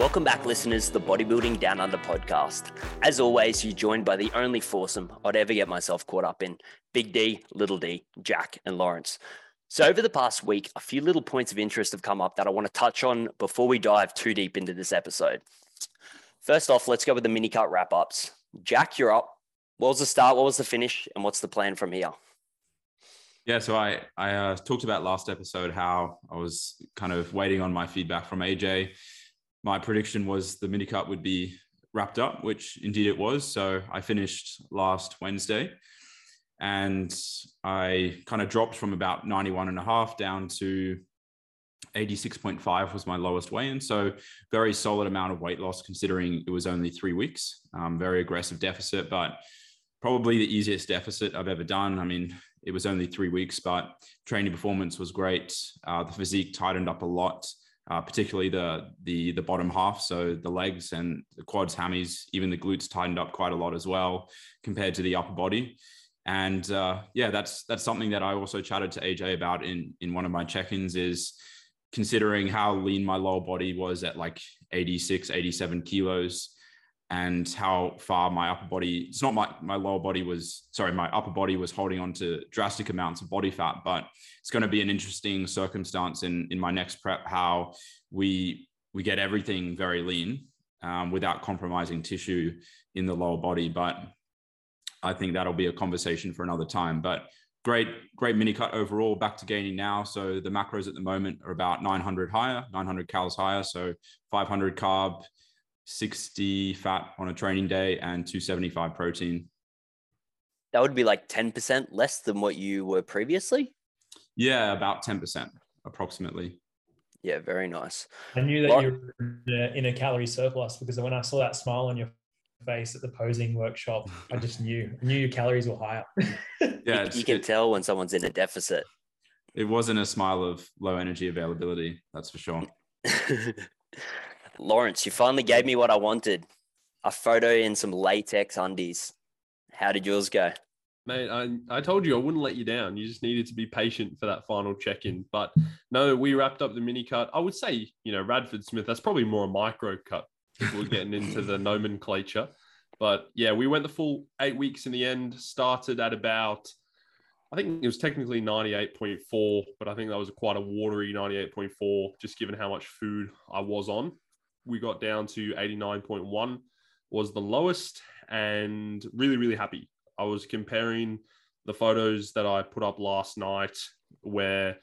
Welcome back, listeners, to the Bodybuilding Down Under podcast. As always, you're joined by the only foursome I'd ever get myself caught up in Big D, Little D, Jack, and Lawrence. So, over the past week, a few little points of interest have come up that I want to touch on before we dive too deep into this episode. First off, let's go with the mini cut wrap ups. Jack, you're up. What was the start? What was the finish? And what's the plan from here? Yeah, so I I uh, talked about last episode how I was kind of waiting on my feedback from AJ. My prediction was the mini cut would be wrapped up, which indeed it was. So I finished last Wednesday, and I kind of dropped from about 91 and a half down to 86.5 was my lowest weigh-in. So very solid amount of weight loss considering it was only three weeks. Um, very aggressive deficit, but probably the easiest deficit I've ever done. I mean, it was only three weeks, but training performance was great. Uh, the physique tightened up a lot, uh, particularly the the the bottom half. So the legs and the quads, hammies, even the glutes tightened up quite a lot as well compared to the upper body. And uh, yeah, that's that's something that I also chatted to AJ about in in one of my check-ins is considering how lean my lower body was at like 86, 87 kilos and how far my upper body it's not my my lower body was sorry my upper body was holding on to drastic amounts of body fat but it's going to be an interesting circumstance in in my next prep how we we get everything very lean um, without compromising tissue in the lower body but i think that'll be a conversation for another time. But great great mini cut overall back to gaining now. So the macros at the moment are about 900 higher 900 calories higher so 500 carb 60 fat on a training day and 275 protein. That would be like 10% less than what you were previously? Yeah, about 10% approximately. Yeah, very nice. I knew that you were in a calorie surplus because when I saw that smile on your face at the posing workshop, I just knew. I knew your calories were higher. yeah, you, you can it, tell when someone's in a deficit. It wasn't a smile of low energy availability, that's for sure. Lawrence, you finally gave me what I wanted a photo in some latex undies. How did yours go? Mate, I, I told you I wouldn't let you down. You just needed to be patient for that final check in. But no, we wrapped up the mini cut. I would say, you know, Radford Smith, that's probably more a micro cut. We're getting into the nomenclature. But yeah, we went the full eight weeks in the end, started at about, I think it was technically 98.4, but I think that was quite a watery 98.4, just given how much food I was on we got down to 89.1 was the lowest and really really happy i was comparing the photos that i put up last night where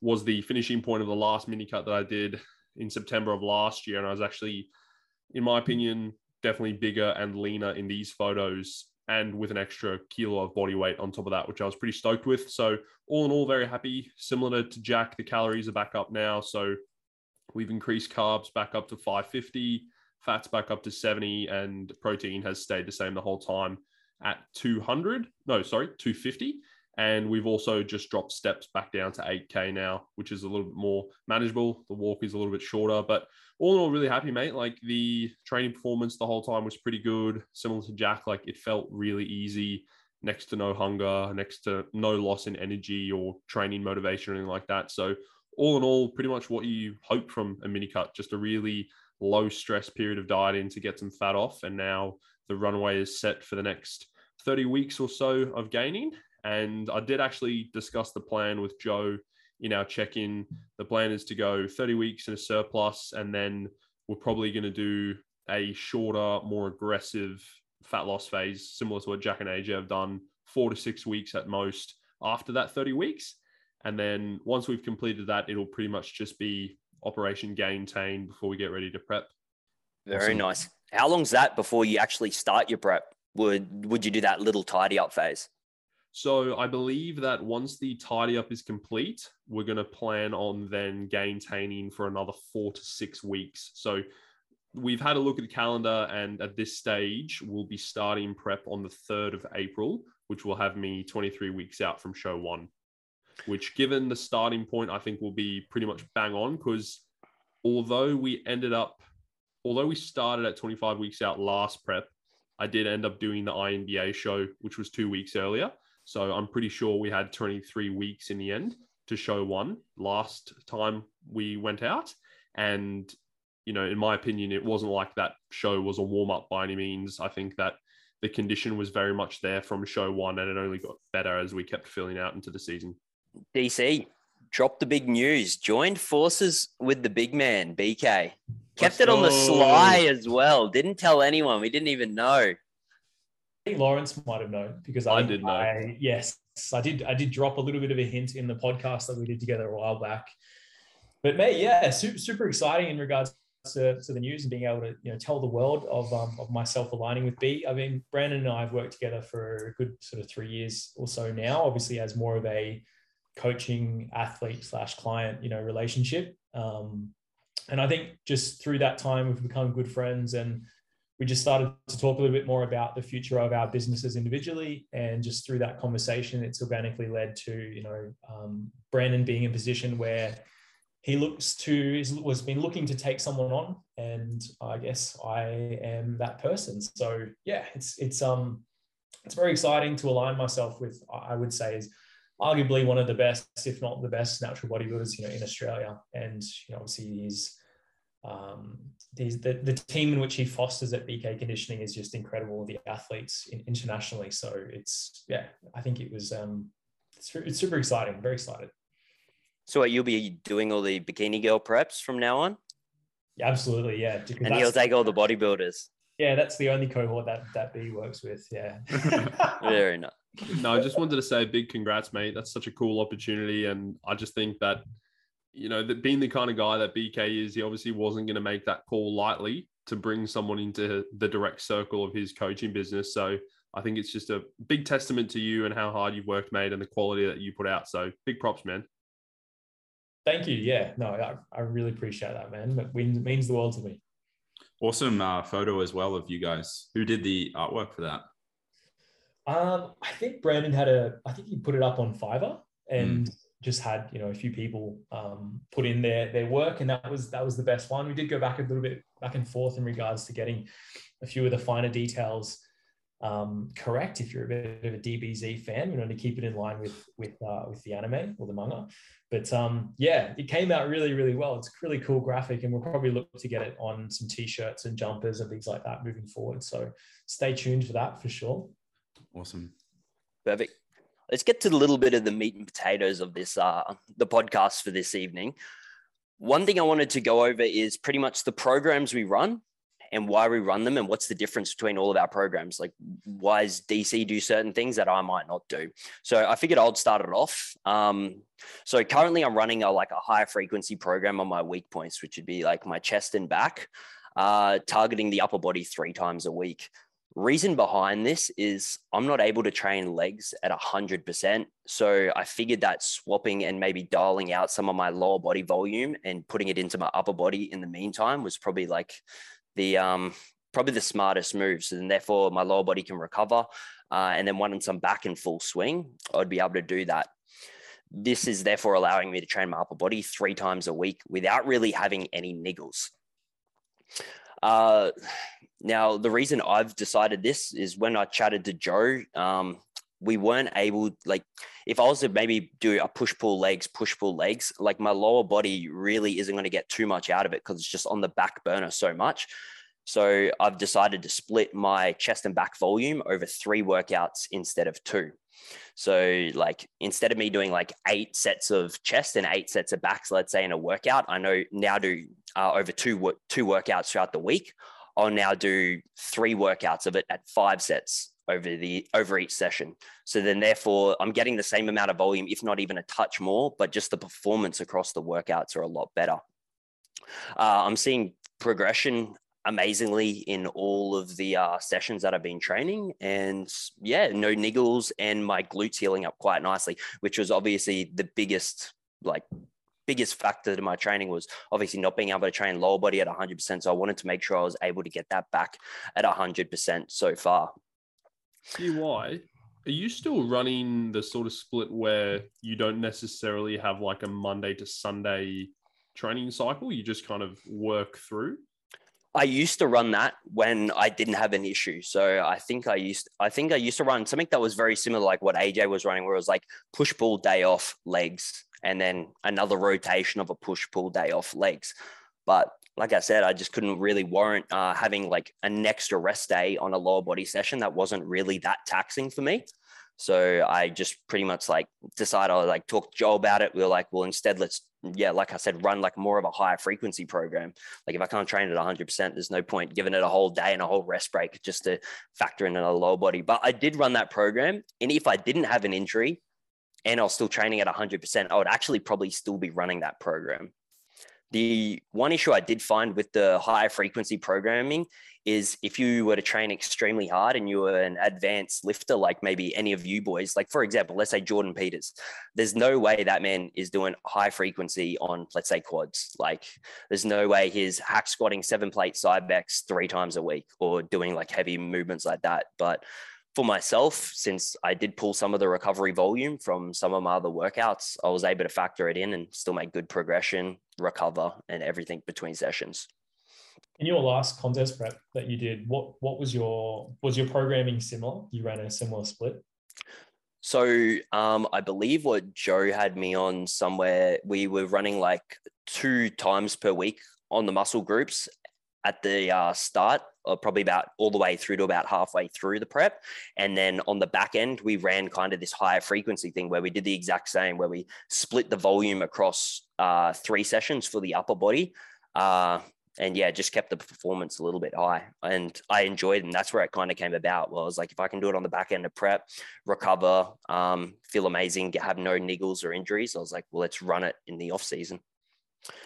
was the finishing point of the last mini cut that i did in september of last year and i was actually in my opinion definitely bigger and leaner in these photos and with an extra kilo of body weight on top of that, which I was pretty stoked with. So all in all, very happy. Similar to Jack, the calories are back up now. So We've increased carbs back up to 550, fats back up to 70, and protein has stayed the same the whole time at 200. No, sorry, 250. And we've also just dropped steps back down to 8K now, which is a little bit more manageable. The walk is a little bit shorter, but all in all, really happy, mate. Like the training performance the whole time was pretty good. Similar to Jack, like it felt really easy, next to no hunger, next to no loss in energy or training motivation or anything like that. So all in all, pretty much what you hope from a mini cut, just a really low stress period of dieting to get some fat off. And now the runway is set for the next 30 weeks or so of gaining. And I did actually discuss the plan with Joe in our check in. The plan is to go 30 weeks in a surplus, and then we're probably going to do a shorter, more aggressive fat loss phase, similar to what Jack and AJ have done, four to six weeks at most after that 30 weeks. And then once we've completed that, it'll pretty much just be Operation Gain Tain before we get ready to prep. Very awesome. nice. How long's that before you actually start your prep? Would would you do that little tidy up phase? So I believe that once the tidy up is complete, we're going to plan on then gain gaintaining for another four to six weeks. So we've had a look at the calendar, and at this stage, we'll be starting prep on the 3rd of April, which will have me 23 weeks out from show one which, given the starting point, I think will be pretty much bang on because although we ended up, although we started at 25 weeks out last prep, I did end up doing the INBA show, which was two weeks earlier. So I'm pretty sure we had 23 weeks in the end to show one last time we went out. And you know, in my opinion, it wasn't like that show was a warm up by any means. I think that the condition was very much there from show one, and it only got better as we kept filling out into the season. DC dropped the big news. Joined forces with the big man BK. Kept Let's it on the sly as well. Didn't tell anyone. We didn't even know. I think Lawrence might have known because I I, did know. I, yes, I did. I did drop a little bit of a hint in the podcast that we did together a while back. But mate, yeah, super, super exciting in regards to, to the news and being able to you know tell the world of um, of myself aligning with B. I mean, Brandon and I have worked together for a good sort of three years or so now. Obviously, as more of a coaching athlete slash client you know relationship. Um, and I think just through that time, we've become good friends and we just started to talk a little bit more about the future of our businesses individually. And just through that conversation it's organically led to you know um, brandon being in a position where he looks to was been looking to take someone on. And i guess i am that person. So yeah it's it's um it's very exciting to align myself with i would say is arguably one of the best if not the best natural bodybuilders you know in australia and you know obviously he's um, these, the, the team in which he fosters at BK Conditioning is just incredible. The athletes in, internationally, so it's yeah, I think it was um, it's, it's super exciting. Very excited. So what, you'll be doing all the bikini girl preps from now on, Yeah, absolutely. Yeah, and he'll take all the bodybuilders. Yeah, that's the only cohort that that B works with. Yeah. Very nice. no, I just wanted to say a big congrats, mate. That's such a cool opportunity. And I just think that, you know, that being the kind of guy that BK is, he obviously wasn't going to make that call lightly to bring someone into the direct circle of his coaching business. So I think it's just a big testament to you and how hard you've worked, mate, and the quality that you put out. So big props, man. Thank you. Yeah, no, I, I really appreciate that, man. It means, means the world to me. Awesome uh, photo as well of you guys. Who did the artwork for that? Um, I think Brandon had a, I think he put it up on Fiverr and just had, you know, a few people um, put in their their work, and that was that was the best one. We did go back a little bit back and forth in regards to getting a few of the finer details um, correct. If you're a bit of a DBZ fan, we want to keep it in line with with uh, with the anime or the manga. But um, yeah, it came out really, really well. It's a really cool graphic, and we'll probably look to get it on some t-shirts and jumpers and things like that moving forward. So stay tuned for that for sure. Awesome. Perfect. Let's get to a little bit of the meat and potatoes of this, uh, the podcast for this evening. One thing I wanted to go over is pretty much the programs we run and why we run them and what's the difference between all of our programs. Like, why does DC do certain things that I might not do? So I figured I'd start it off. Um, so currently, I'm running a like a high frequency program on my weak points, which would be like my chest and back, uh, targeting the upper body three times a week reason behind this is I'm not able to train legs at 100%. So I figured that swapping and maybe dialing out some of my lower body volume and putting it into my upper body in the meantime was probably like the um probably the smartest move. So then therefore my lower body can recover. Uh, and then once I'm back in full swing, I'd be able to do that. This is therefore allowing me to train my upper body three times a week without really having any niggles. Uh, now, the reason I've decided this is when I chatted to Joe, um, we weren't able, like, if I was to maybe do a push pull legs, push pull legs, like my lower body really isn't going to get too much out of it because it's just on the back burner so much. So I've decided to split my chest and back volume over three workouts instead of two. So, like, instead of me doing like eight sets of chest and eight sets of backs, let's say in a workout, I know now do uh, over two two workouts throughout the week. I'll now do three workouts of it at five sets over the over each session. So then, therefore, I'm getting the same amount of volume, if not even a touch more, but just the performance across the workouts are a lot better. Uh, I'm seeing progression amazingly in all of the uh, sessions that I've been training. And yeah, no niggles and my glutes healing up quite nicely, which was obviously the biggest, like, biggest factor to my training was obviously not being able to train lower body at 100%. So I wanted to make sure I was able to get that back at 100% so far. DY, are you still running the sort of split where you don't necessarily have like a Monday to Sunday training cycle? You just kind of work through? I used to run that when I didn't have an issue. So I think I used I think I used to run something that was very similar like what AJ was running where it was like push pull day off legs and then another rotation of a push pull day off legs. But like I said, I just couldn't really warrant uh, having like an extra rest day on a lower body session that wasn't really that taxing for me. So I just pretty much like decided I like talk to Joe about it. We were like, well, instead let's yeah, like I said, run like more of a higher frequency program. Like if I can't train at 100%, there's no point giving it a whole day and a whole rest break just to factor in a lower body. But I did run that program, and if I didn't have an injury, and I was still training at 100%, I would actually probably still be running that program. The one issue I did find with the high frequency programming is if you were to train extremely hard and you were an advanced lifter, like maybe any of you boys, like for example, let's say Jordan Peters, there's no way that man is doing high frequency on, let's say, quads. Like there's no way he's hack squatting seven plate Cybex three times a week or doing like heavy movements like that. But for myself, since I did pull some of the recovery volume from some of my other workouts, I was able to factor it in and still make good progression, recover, and everything between sessions. In your last contest prep that you did, what what was your was your programming similar? You ran a similar split. So um, I believe what Joe had me on somewhere, we were running like two times per week on the muscle groups at the uh, start, probably about all the way through to about halfway through the prep. And then on the back end, we ran kind of this higher frequency thing where we did the exact same, where we split the volume across uh, three sessions for the upper body. Uh, and yeah, just kept the performance a little bit high. And I enjoyed, and that's where it kind of came about. Well, I was like, if I can do it on the back end of prep, recover, um, feel amazing, have no niggles or injuries, I was like, well, let's run it in the off season.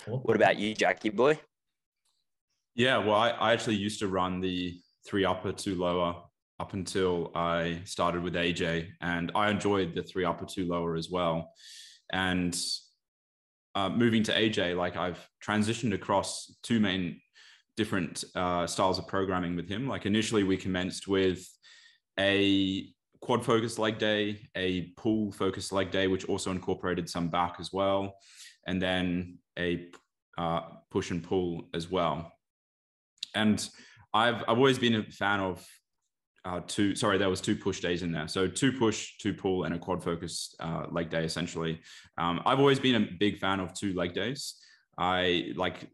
Cool. What about you, Jackie boy? Yeah, well, I, I actually used to run the three upper, two lower up until I started with AJ, and I enjoyed the three upper, two lower as well. And uh, moving to AJ, like I've transitioned across two main different uh, styles of programming with him. Like initially, we commenced with a quad focused leg day, a pull focused leg day, which also incorporated some back as well, and then a uh, push and pull as well and I've I've always been a fan of uh, two. Sorry, there was two push days in there. So two push, two pull, and a quad focus uh, leg day. Essentially, um, I've always been a big fan of two leg days. I like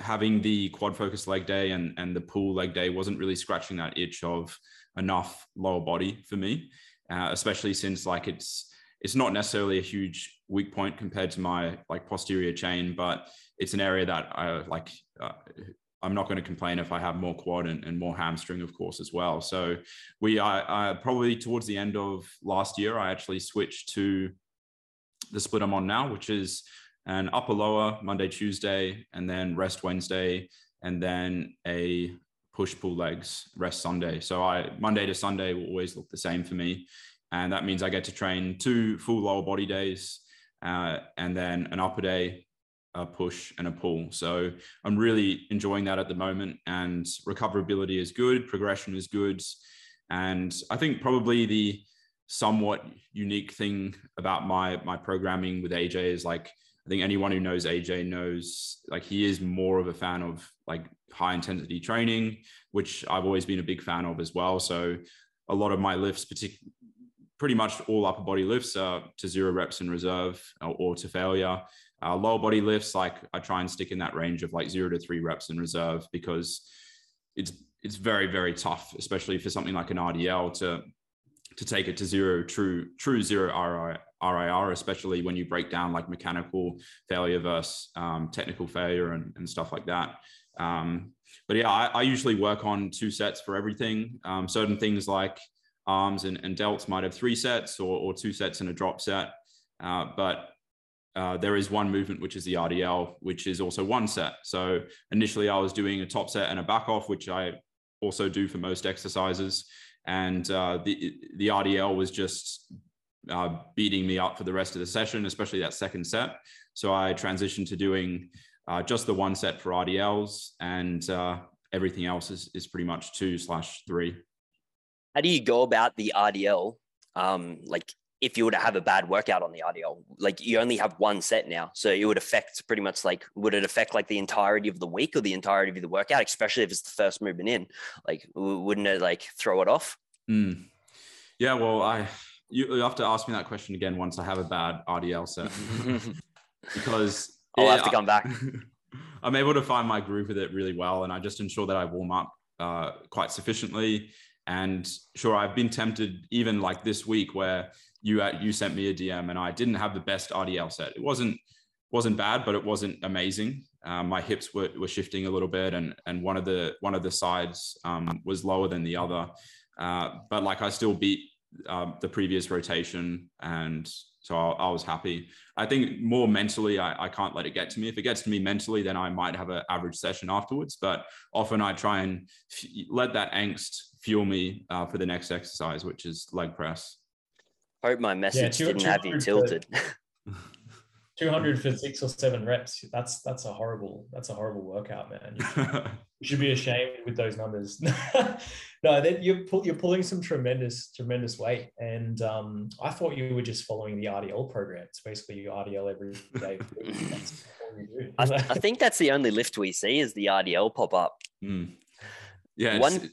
having the quad focus leg day and and the pull leg day wasn't really scratching that itch of enough lower body for me, uh, especially since like it's it's not necessarily a huge weak point compared to my like posterior chain, but it's an area that I like uh, I'm not going to complain if I have more quad and, and more hamstring, of course, as well. So we are probably towards the end of last year, I actually switched to the split I'm on now, which is an upper lower Monday, Tuesday, and then rest Wednesday, and then a push pull legs rest Sunday. So I Monday to Sunday will always look the same for me. And that means I get to train two full lower body days uh, and then an upper day a push and a pull. So I'm really enjoying that at the moment. And recoverability is good, progression is good. And I think probably the somewhat unique thing about my my programming with AJ is like I think anyone who knows AJ knows like he is more of a fan of like high intensity training, which I've always been a big fan of as well. So a lot of my lifts, particularly pretty much all upper body lifts are to zero reps in reserve or, or to failure. Uh, lower body lifts, like I try and stick in that range of like zero to three reps in reserve because it's it's very very tough, especially for something like an RDL to to take it to zero true true zero RI, RIR, especially when you break down like mechanical failure versus um, technical failure and, and stuff like that. Um, but yeah, I, I, usually work on two sets for everything. Um, certain things like arms and, and delts might have three sets or, or two sets and a drop set. Uh, but uh, there is one movement, which is the RDL, which is also one set. So initially, I was doing a top set and a back off, which I also do for most exercises. And uh, the the RDL was just uh, beating me up for the rest of the session, especially that second set. So I transitioned to doing uh, just the one set for RDLs, and uh, everything else is is pretty much two slash three. How do you go about the RDL? Um, like if you were to have a bad workout on the RDL, like you only have one set now. So it would affect pretty much like, would it affect like the entirety of the week or the entirety of the workout, especially if it's the first movement in? Like, wouldn't it like throw it off? Mm. Yeah, well, I, you have to ask me that question again once I have a bad RDL set because I'll have to come back. I'm able to find my groove with it really well, and I just ensure that I warm up uh, quite sufficiently. And sure, I've been tempted even like this week where you uh, you sent me a DM and I didn't have the best RDL set. It wasn't wasn't bad, but it wasn't amazing. Um, my hips were, were shifting a little bit, and and one of the one of the sides um, was lower than the other. Uh, but like I still beat um, the previous rotation, and so I, I, was happy. I think more mentally, I, I can't let it get to me. If it gets to me mentally, then I might have an average session afterwards. But often I try and f- let that angst fuel me uh, for the next exercise, which is leg press. Hope my message yeah, didn't have you tilted. 200 for six or seven reps. That's that's a horrible that's a horrible workout, man. You should, you should be ashamed with those numbers. no, then you're pull, you're pulling some tremendous tremendous weight, and um, I thought you were just following the RDL program. It's basically you RDL every day. I, I, think that's the only lift we see is the RDL pop up. Mm. Yeah. One.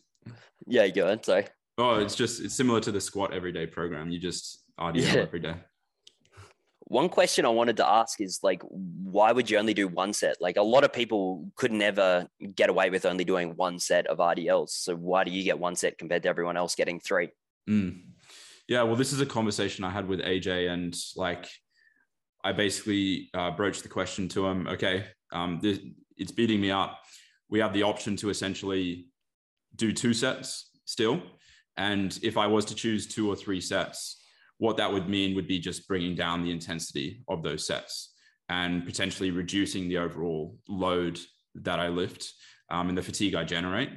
Yeah, you go ahead. Sorry. Oh, it's just it's similar to the squat everyday program. You just RDL yeah. every day. One question I wanted to ask is like, why would you only do one set? Like a lot of people could never get away with only doing one set of RDLs. So why do you get one set compared to everyone else getting three? Mm. Yeah, well, this is a conversation I had with AJ, and like, I basically uh, broached the question to him. Okay, um, this, it's beating me up. We have the option to essentially do two sets still, and if I was to choose two or three sets, what that would mean would be just bringing down the intensity of those sets and potentially reducing the overall load that I lift um, and the fatigue I generate.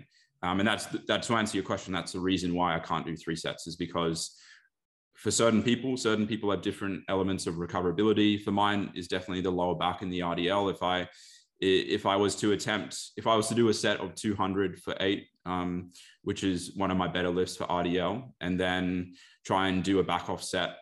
Um, and that's that's to answer your question. That's the reason why I can't do three sets is because for certain people, certain people have different elements of recoverability. For mine is definitely the lower back and the RDL. If I if I was to attempt, if I was to do a set of 200 for eight, um, which is one of my better lifts for RDL, and then try and do a back off set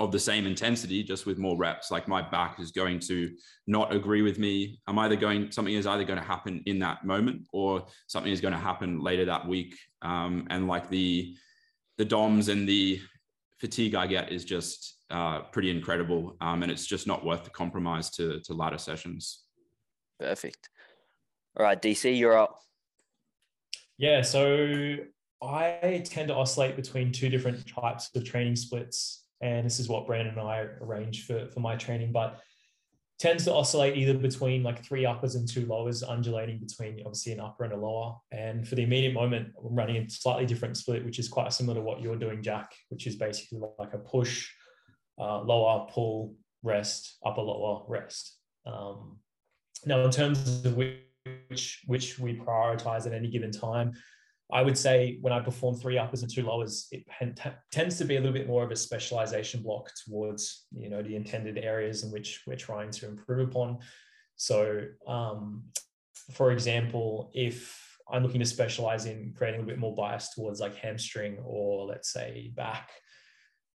of the same intensity, just with more reps, like my back is going to not agree with me. I'm either going, something is either going to happen in that moment or something is going to happen later that week. Um, and like the, the DOMs and the fatigue I get is just uh, pretty incredible. Um, and it's just not worth the compromise to, to latter sessions. Perfect. All right, DC, you're up. Yeah, so I tend to oscillate between two different types of training splits. And this is what Brandon and I arrange for, for my training, but tends to oscillate either between like three uppers and two lowers, undulating between obviously an upper and a lower. And for the immediate moment, I'm running a slightly different split, which is quite similar to what you're doing, Jack, which is basically like a push, uh, lower, pull, rest, upper, lower, rest. Um, now, in terms of which which we prioritize at any given time, I would say when I perform three uppers and two lowers, it tends to be a little bit more of a specialization block towards you know the intended areas in which we're trying to improve upon. So, um, for example, if I'm looking to specialize in creating a bit more bias towards like hamstring or let's say back,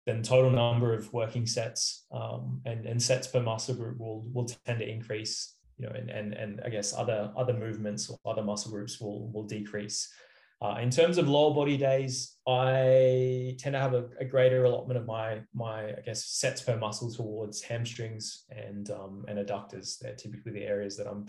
then total number of working sets um, and, and sets per muscle group will will tend to increase. You know, and and and I guess other other movements or other muscle groups will will decrease. Uh, in terms of lower body days, I tend to have a, a, greater allotment of my my I guess sets per muscle towards hamstrings and um, and adductors. They're typically the areas that I'm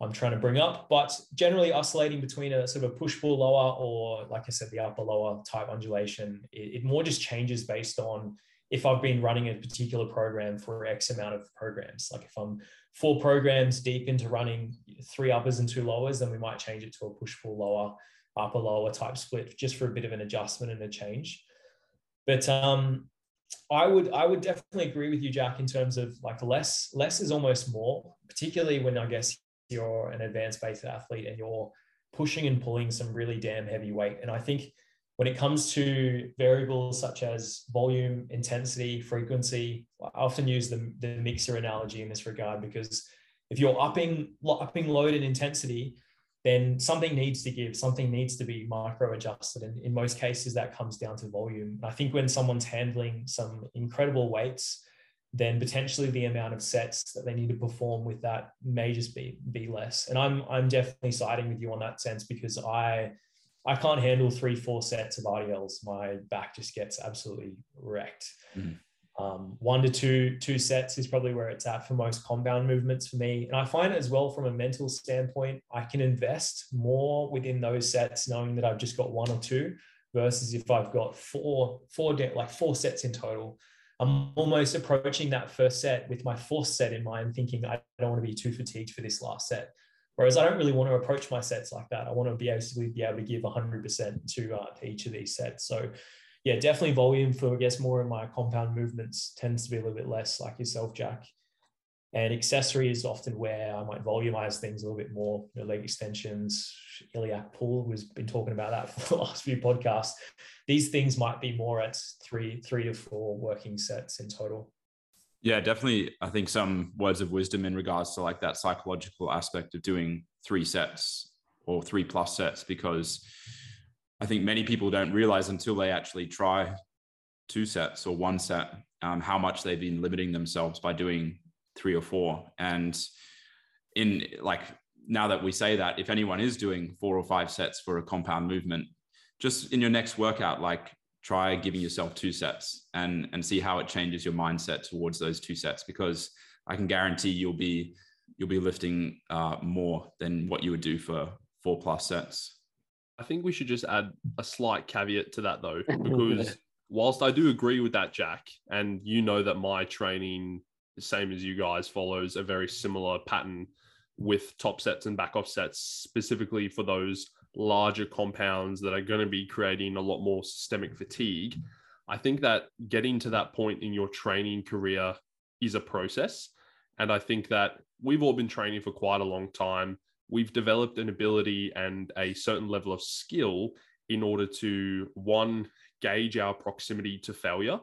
I'm trying to bring up, but generally oscillating between a sort of a push pull lower or like I said, the upper lower type undulation. It, it more just changes based on if I've been running a particular program for X amount of programs. Like if I'm four programs deep into running three uppers and two lowers, then we might change it to a push pull lower upper lower type split just for a bit of an adjustment and a change. But um, I would I would definitely agree with you, Jack, in terms of like less less is almost more, particularly when I guess you're an advanced based athlete and you're pushing and pulling some really damn heavy weight. And I think when it comes to variables such as volume, intensity, frequency, I often use the, the mixer analogy in this regard because if you're upping upping load and intensity, then something needs to give, something needs to be micro adjusted. And in most cases, that comes down to volume. I think when someone's handling some incredible weights, then potentially the amount of sets that they need to perform with that may just be be less. And I'm I'm definitely siding with you on that sense because I I can't handle three, four sets of RDLs. My back just gets absolutely wrecked. Mm. Um, one to two two sets is probably where it's at for most compound movements for me. And I find as well from a mental standpoint, I can invest more within those sets, knowing that I've just got one or two, versus if I've got four four de- like four sets in total. I'm almost approaching that first set with my fourth set in mind, thinking I don't want to be too fatigued for this last set. Whereas I don't really want to approach my sets like that. I want to be able to be able to give 100% to, uh, to each of these sets. So yeah, definitely volume for I guess more of my compound movements tends to be a little bit less like yourself, Jack. And accessory is often where I might volumize things a little bit more. You know, leg extensions, iliac pull. We've been talking about that for the last few podcasts. These things might be more at three, three to four working sets in total. Yeah, definitely. I think some words of wisdom in regards to like that psychological aspect of doing three sets or three plus sets, because I think many people don't realize until they actually try two sets or one set um, how much they've been limiting themselves by doing three or four. And in like now that we say that, if anyone is doing four or five sets for a compound movement, just in your next workout, like try giving yourself two sets and and see how it changes your mindset towards those two sets because I can guarantee you'll be you'll be lifting uh, more than what you would do for four plus sets. I think we should just add a slight caveat to that though, because whilst I do agree with that, Jack, and you know that my training, same as you guys, follows a very similar pattern with top sets and back off sets, specifically for those larger compounds that are going to be creating a lot more systemic fatigue. I think that getting to that point in your training career is a process. And I think that we've all been training for quite a long time we've developed an ability and a certain level of skill in order to one gauge our proximity to failure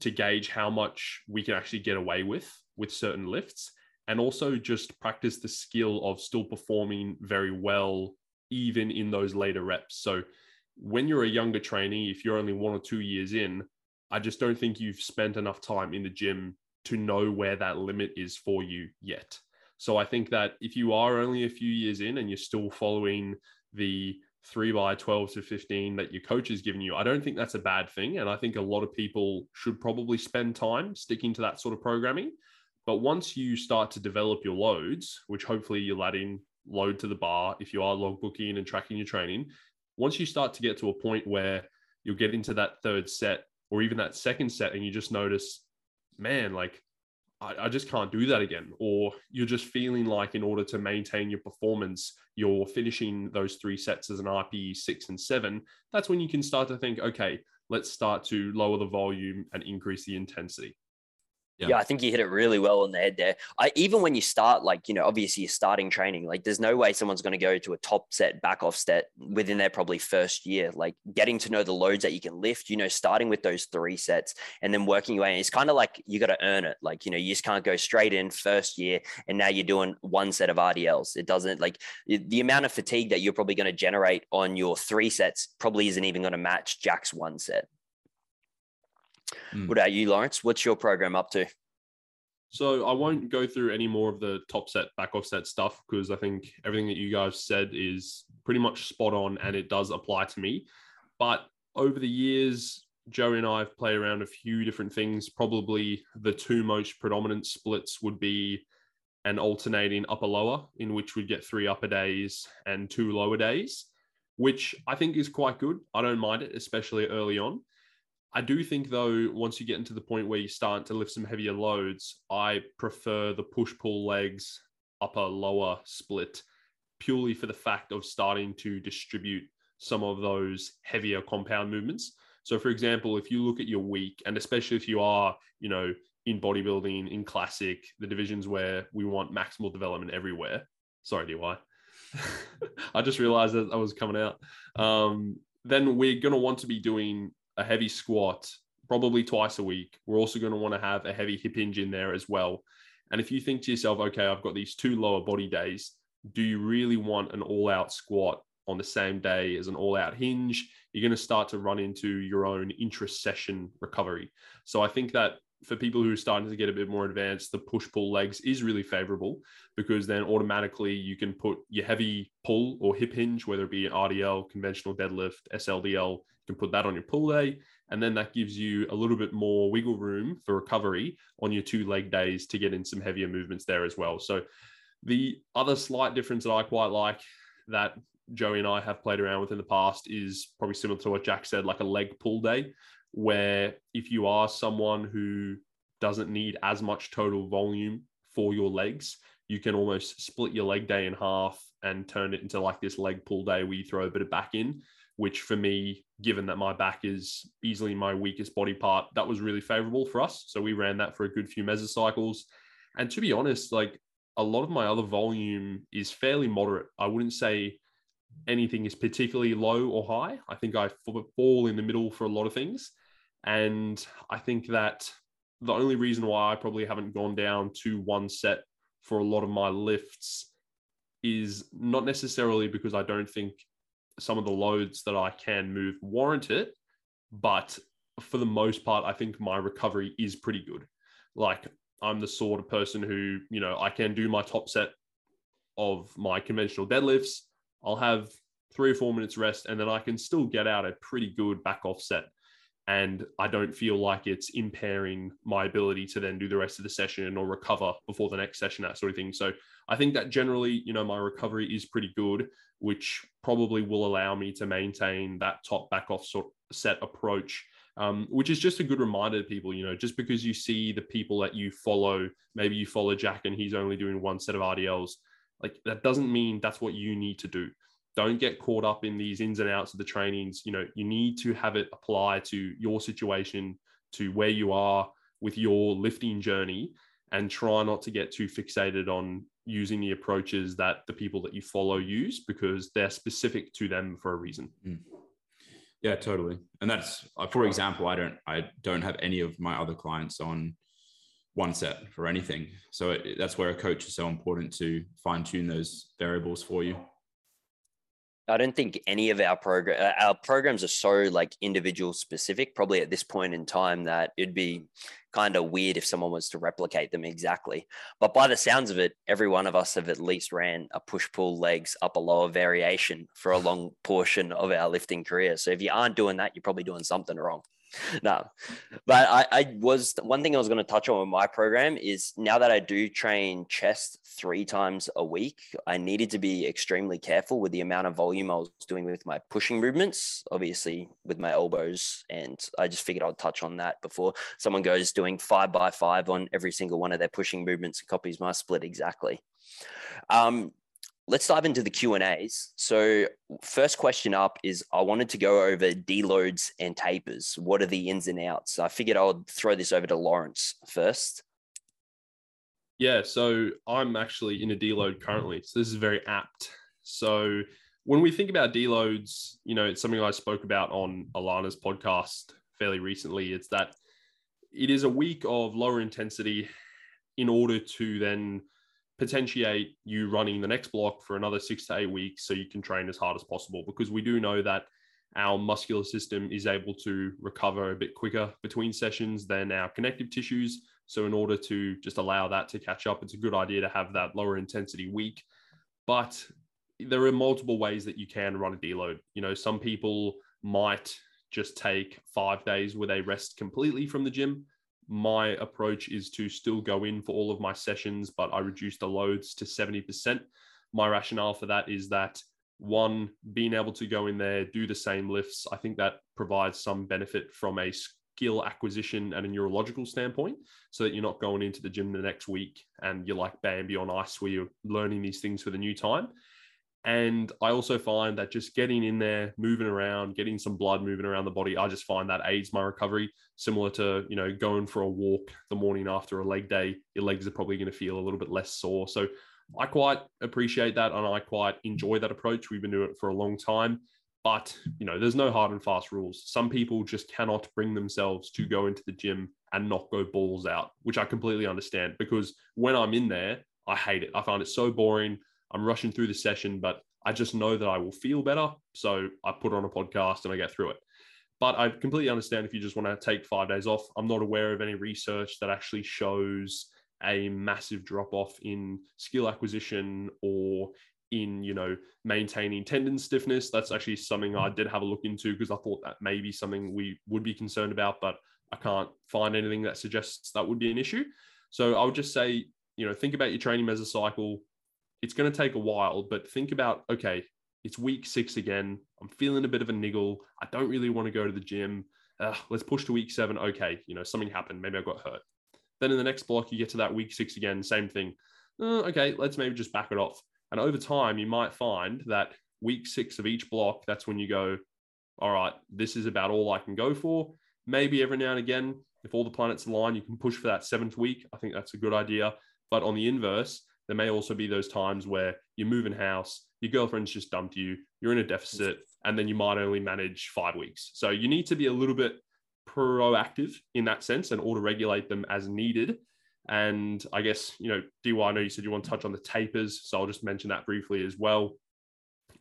to gauge how much we can actually get away with with certain lifts and also just practice the skill of still performing very well even in those later reps. So when you're a younger trainee if you're only one or two years in i just don't think you've spent enough time in the gym to know where that limit is for you yet so I think that if you are only a few years in and you're still following the three by 12 to 15 that your coach is giving you, I don't think that's a bad thing. And I think a lot of people should probably spend time sticking to that sort of programming. But once you start to develop your loads, which hopefully you're in load to the bar if you are logbooking and tracking your training, once you start to get to a point where you'll get into that third set or even that second set and you just notice, man, like I, I just can't do that again. Or you're just feeling like in order to maintain your performance, you're finishing those three sets as an RPE six and seven. That's when you can start to think, okay, let's start to lower the volume and increase the intensity. Yeah. yeah. I think you hit it really well on the head there. I even when you start, like you know, obviously you're starting training. Like, there's no way someone's going to go to a top set, back off set within their probably first year. Like, getting to know the loads that you can lift. You know, starting with those three sets and then working your way. It's kind of like you got to earn it. Like, you know, you just can't go straight in first year and now you're doing one set of RDLs. It doesn't like the amount of fatigue that you're probably going to generate on your three sets probably isn't even going to match Jack's one set. Mm. What about you, Lawrence? What's your program up to? So I won't go through any more of the top set, back off set stuff because I think everything that you guys said is pretty much spot on and it does apply to me. But over the years, Joey and I have played around a few different things. Probably the two most predominant splits would be an alternating upper lower, in which we'd get three upper days and two lower days, which I think is quite good. I don't mind it, especially early on. I do think though, once you get into the point where you start to lift some heavier loads, I prefer the push pull legs upper lower split purely for the fact of starting to distribute some of those heavier compound movements. So, for example, if you look at your week, and especially if you are, you know, in bodybuilding, in classic, the divisions where we want maximal development everywhere. Sorry, DY. I just realized that I was coming out. Um, then we're going to want to be doing a heavy squat probably twice a week. We're also going to want to have a heavy hip hinge in there as well. And if you think to yourself, okay, I've got these two lower body days, do you really want an all out squat on the same day as an all out hinge? You're going to start to run into your own intra session recovery. So I think that for people who are starting to get a bit more advanced, the push pull legs is really favorable because then automatically you can put your heavy pull or hip hinge, whether it be an RDL, conventional deadlift, SLDL, you can put that on your pull day. And then that gives you a little bit more wiggle room for recovery on your two leg days to get in some heavier movements there as well. So the other slight difference that I quite like that Joey and I have played around with in the past is probably similar to what Jack said, like a leg pull day, where if you are someone who doesn't need as much total volume for your legs, you can almost split your leg day in half and turn it into like this leg pull day where you throw a bit of back in, which for me, given that my back is easily my weakest body part, that was really favorable for us. So we ran that for a good few mesocycles. And to be honest, like a lot of my other volume is fairly moderate. I wouldn't say anything is particularly low or high. I think I fall in the middle for a lot of things. And I think that the only reason why I probably haven't gone down to one set for a lot of my lifts is not necessarily because I don't think some of the loads that I can move warrant it, but for the most part, I think my recovery is pretty good. Like I'm the sort of person who, you know, I can do my top set of my conventional deadlifts I'll have three or four minutes rest, and then I can still get out a pretty good back off set. And I don't feel like it's impairing my ability to then do the rest of the session or recover before the next session, that sort of thing. So I think that generally, you know, my recovery is pretty good, which probably will allow me to maintain that top back off sort set approach um, which is just a good reminder to people, you know, just because you see the people that you follow, maybe you follow Jack and he's only doing one set of RDLs, like that doesn't mean that's what you need to do. Don't get caught up in these ins and outs of the trainings. You know, you need to have it apply to your situation, to where you are with your lifting journey, and try not to get too fixated on using the approaches that the people that you follow use because they're specific to them for a reason. Mm. Yeah, totally. And that's, uh, for example, I don't, I don't have any of my other clients on one set for anything. So it, that's where a coach is so important to fine tune those variables for you. I don't think any of our program uh, our programs are so like individual specific. Probably at this point in time, that it'd be kind of weird if someone was to replicate them exactly. But by the sounds of it, every one of us have at least ran a push pull legs upper lower variation for a long portion of our lifting career. So if you aren't doing that, you're probably doing something wrong. no, but I, I was one thing I was going to touch on with my program is now that I do train chest three times a week, I needed to be extremely careful with the amount of volume I was doing with my pushing movements, obviously with my elbows. And I just figured I'd touch on that before someone goes doing five by five on every single one of their pushing movements and copies my split exactly. Um, let's dive into the Q and A's. So, first question up is I wanted to go over deloads and tapers. What are the ins and outs? I figured I would throw this over to Lawrence first. Yeah, so I'm actually in a deload currently, so this is very apt. So when we think about deloads, you know, it's something I spoke about on Alana's podcast fairly recently. It's that it is a week of lower intensity in order to then potentiate you running the next block for another six to eight weeks so you can train as hard as possible because we do know that our muscular system is able to recover a bit quicker between sessions than our connective tissues. So, in order to just allow that to catch up, it's a good idea to have that lower intensity week. But there are multiple ways that you can run a deload. You know, some people might just take five days where they rest completely from the gym my approach is to still go in for all of my sessions, but I reduce the loads to 70%. My rationale for that is that one, being able to go in there, do the same lifts, I think that provides some benefit from a skill acquisition and a neurological standpoint so that you're not going into the gym the next week and you're like Bambi on ice where you're learning these things for the new time. And I also find that just getting in there, moving around, getting some blood moving around the body, I just find that aids my recovery. Similar to, you know, going for a walk the morning after a leg day, your legs are probably going to feel a little bit less sore. So I quite appreciate that and I quite enjoy that approach. We've been doing it for a long time. But, you know, there's no hard and fast rules. Some people just cannot bring themselves to go into the gym and not go balls out, which I completely understand because when I'm in there, I hate it. I find it so boring. I'm rushing through the session, but I just know that I will feel better. So I put on a podcast and I get through it. But I completely understand if you just want to take five days off. I'm not aware of any research that actually shows a massive drop off in skill acquisition or in you know maintaining tendon stiffness. That's actually something I did have a look into because I thought that may be something we would be concerned about, but I can't find anything that suggests that would be an issue. So I would just say, you know, think about your training mesocycle. It's going to take a while, but think about okay, it's week six again. I'm feeling a bit of a niggle. I don't really want to go to the gym. Uh, let's push to week seven. Okay, you know, something happened. Maybe I got hurt. Then in the next block, you get to that week six again, same thing. Uh, okay, let's maybe just back it off. And over time, you might find that week six of each block, that's when you go, all right, this is about all I can go for. Maybe every now and again, if all the planets align, you can push for that seventh week. I think that's a good idea. But on the inverse, there may also be those times where you're moving house, your girlfriend's just dumped you, you're in a deficit, and then you might only manage five weeks. So you need to be a little bit proactive in that sense and auto regulate them as needed. And I guess, you know, DY, I know you said you want to touch on the tapers. So I'll just mention that briefly as well.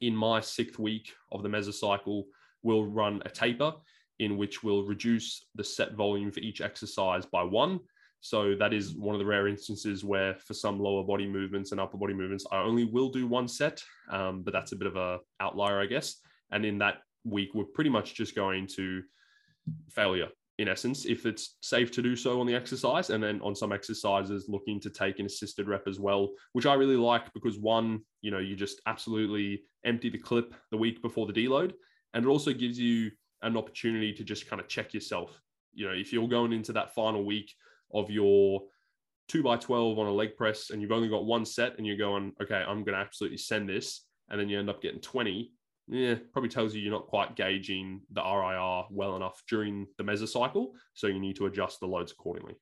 In my sixth week of the mesocycle, we'll run a taper in which we'll reduce the set volume for each exercise by one so that is one of the rare instances where, for some lower body movements and upper body movements, I only will do one set, um, but that's a bit of a outlier, I guess. And in that week, we're pretty much just going to failure in essence, if it's safe to do so on the exercise, and then on some exercises, looking to take an assisted rep as well, which I really like because one, you know, you just absolutely empty the clip the week before the deload, and it also gives you an opportunity to just kind of check yourself. You know, if you're going into that final week of your two by 12 on a leg press and you've only got one set and you're going, okay, I'm going to absolutely send this. And then you end up getting 20. Yeah, probably tells you you're not quite gauging the RIR well enough during the mesocycle. So you need to adjust the loads accordingly.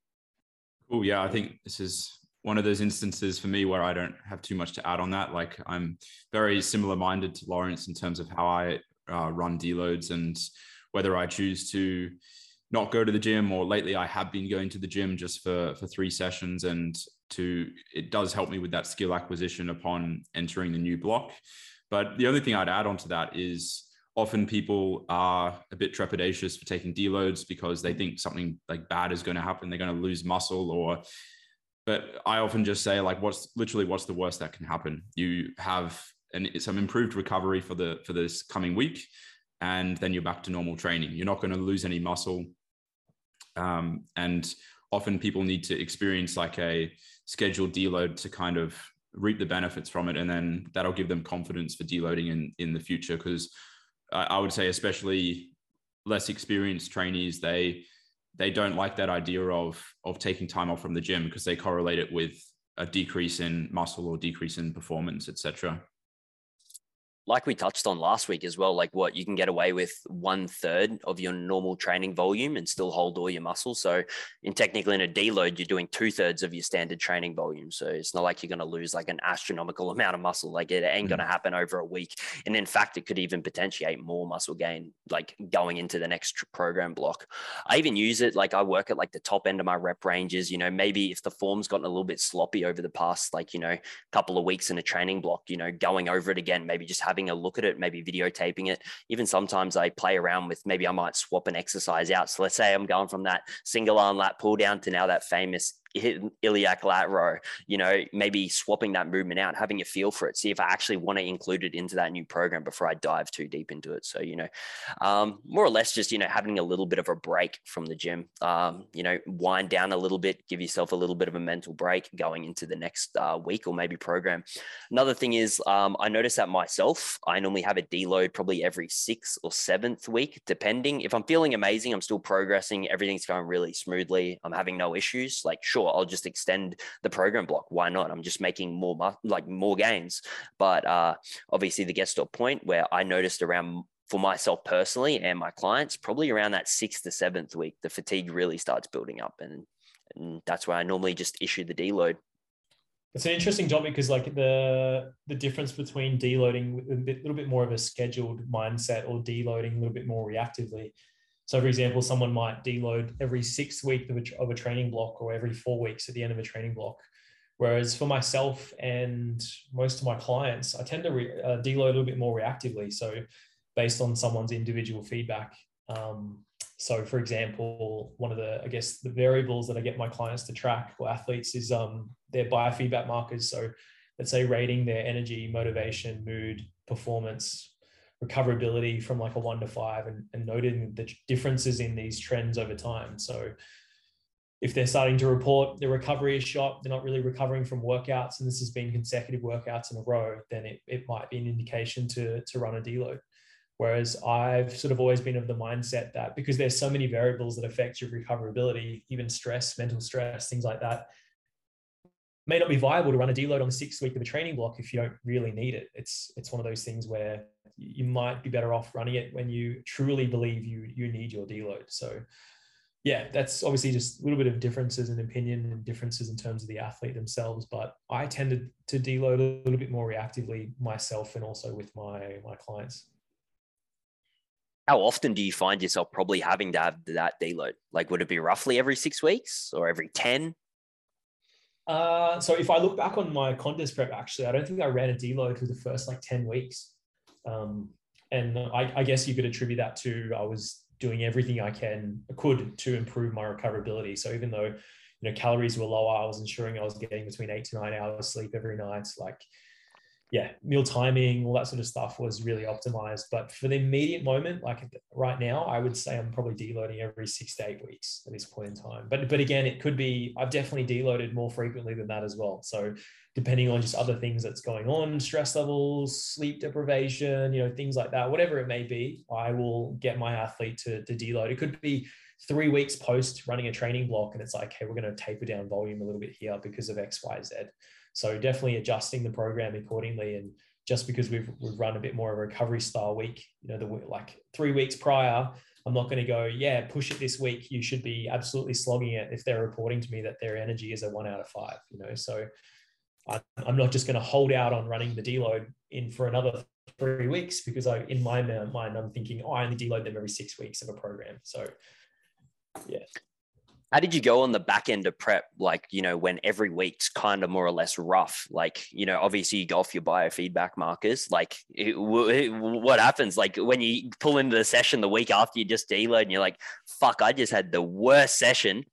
Cool. Yeah, I think this is one of those instances for me where I don't have too much to add on that. Like I'm very similar minded to Lawrence in terms of how I uh, run deloads and whether I choose to not go to the gym or lately I have been going to the gym just for for three sessions and to it does help me with that skill acquisition upon entering the new block. But the only thing I'd add on to that is often people are a bit trepidatious for taking deloads because they think something like bad is going to happen. They're going to lose muscle or but I often just say like what's literally what's the worst that can happen? You have an, some improved recovery for the for this coming week and then you're back to normal training. You're not going to lose any muscle um, and often people need to experience like a scheduled deload to kind of reap the benefits from it. And then that'll give them confidence for deloading in, in the future. Because I, I would say, especially less experienced trainees, they, they don't like that idea of, of taking time off from the gym because they correlate it with a decrease in muscle or decrease in performance, etc like we touched on last week as well, like what you can get away with one third of your normal training volume and still hold all your muscle. So, in technically in a deload, you're doing two thirds of your standard training volume. So it's not like you're going to lose like an astronomical amount of muscle. Like it ain't going to mm. happen over a week. And in fact, it could even potentiate more muscle gain, like going into the next program block. I even use it like I work at like the top end of my rep ranges. You know, maybe if the form's gotten a little bit sloppy over the past like you know couple of weeks in a training block, you know, going over it again, maybe just having a look at it, maybe videotaping it. Even sometimes I play around with maybe I might swap an exercise out. So let's say I'm going from that single arm lat pull down to now that famous iliac lat row, you know, maybe swapping that movement out, having a feel for it, see if I actually want to include it into that new program before I dive too deep into it. So, you know, um, more or less just, you know, having a little bit of a break from the gym, um, you know, wind down a little bit, give yourself a little bit of a mental break going into the next uh, week or maybe program. Another thing is, um, I notice that myself, I normally have a deload probably every sixth or seventh week, depending. If I'm feeling amazing, I'm still progressing, everything's going really smoothly, I'm having no issues, like, sure sure, I'll just extend the program block. Why not? I'm just making more like more gains. But uh, obviously, the gets to a point where I noticed around for myself personally and my clients, probably around that sixth to seventh week, the fatigue really starts building up, and and that's why I normally just issue the deload. It's an interesting topic because like the the difference between deloading a bit, little bit more of a scheduled mindset or deloading a little bit more reactively so, for example, someone might deload every six week of a, of a training block or every four weeks at the end of a training block. Whereas for myself and most of my clients, I tend to re, uh, deload a little bit more reactively. So, based on someone's individual feedback. Um, so, for example, one of the, I guess, the variables that I get my clients to track or athletes is um, their biofeedback markers. So, let's say rating their energy, motivation, mood, performance, recoverability from like a one to five and, and noting the differences in these trends over time. So if they're starting to report the recovery is shot, they're not really recovering from workouts, and this has been consecutive workouts in a row, then it, it might be an indication to, to run a deload. Whereas I've sort of always been of the mindset that because there's so many variables that affect your recoverability, even stress, mental stress, things like that, may not be viable to run a deload on the sixth week of a training block if you don't really need it. It's it's one of those things where you might be better off running it when you truly believe you you need your deload. So yeah, that's obviously just a little bit of differences in opinion and differences in terms of the athlete themselves. But I tended to deload a little bit more reactively myself and also with my my clients. How often do you find yourself probably having to have that deload? Like, would it be roughly every six weeks or every 10? Uh, so if I look back on my contest prep, actually, I don't think I ran a deload for the first like 10 weeks. Um, and I, I, guess you could attribute that to I was doing everything I can could to improve my recoverability. So even though you know calories were lower, I was ensuring I was getting between eight to nine hours sleep every night. Like yeah, meal timing, all that sort of stuff was really optimized. But for the immediate moment, like right now, I would say I'm probably deloading every six to eight weeks at this point in time. But but again, it could be I've definitely deloaded more frequently than that as well. So depending on just other things that's going on, stress levels, sleep deprivation, you know, things like that, whatever it may be, I will get my athlete to, to deload. It could be three weeks post running a training block, and it's like, hey, we're going to taper down volume a little bit here because of X, Y, Z. So definitely adjusting the program accordingly. And just because we've we've run a bit more of a recovery style week, you know, the like three weeks prior, I'm not going to go, yeah, push it this week. You should be absolutely slogging it if they're reporting to me that their energy is a one out of five. You know, so I'm not just going to hold out on running the deload in for another three weeks because I, in my mind, I'm thinking, oh, I only deload them every six weeks of a program. So, yeah. How did you go on the back end of prep? Like, you know, when every week's kind of more or less rough, like, you know, obviously you go off your biofeedback markers. Like, it, it, what happens? Like, when you pull into the session the week after you just deload and you're like, fuck, I just had the worst session.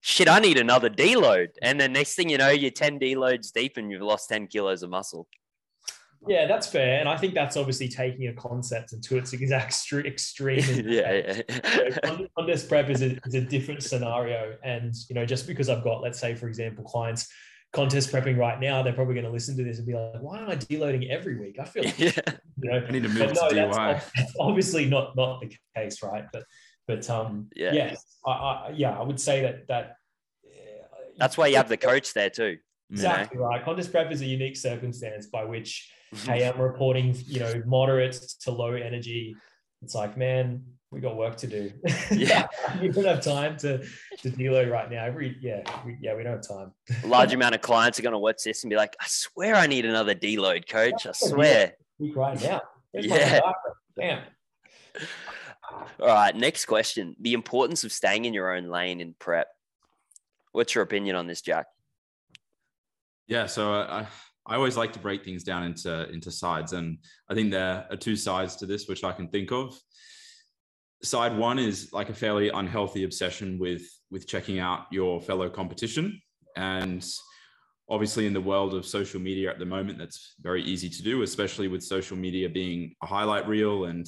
Shit, I need another deload. And then next thing you know, you're 10 deloads deep and you've lost 10 kilos of muscle. Yeah, that's fair, and I think that's obviously taking a concept into its exact extreme. yeah, yeah. contest prep is a, is a different scenario, and you know, just because I've got, let's say, for example, clients contest prepping right now, they're probably going to listen to this and be like, "Why am I deloading every week?" I feel, like, yeah. you know, I need to move no, to DY. That's obviously not not the case, right? But but um, yeah, yeah, I, I, yeah, I would say that that. That's why you have the coach there too. Exactly you know? right. Contest prep is a unique circumstance by which hey, I'm reporting, you know, moderate to low energy. It's like, man, we got work to do. Yeah, we don't have time to to deload right now. Every yeah, we, yeah, we don't have time. A large amount of clients are going to watch this and be like, I swear I need another deload, coach. I swear. Right now. yeah. Damn. All right. Next question: the importance of staying in your own lane in prep. What's your opinion on this, Jack? Yeah, so uh, I always like to break things down into into sides, and I think there are two sides to this which I can think of. Side one is like a fairly unhealthy obsession with with checking out your fellow competition, and obviously in the world of social media at the moment, that's very easy to do, especially with social media being a highlight reel and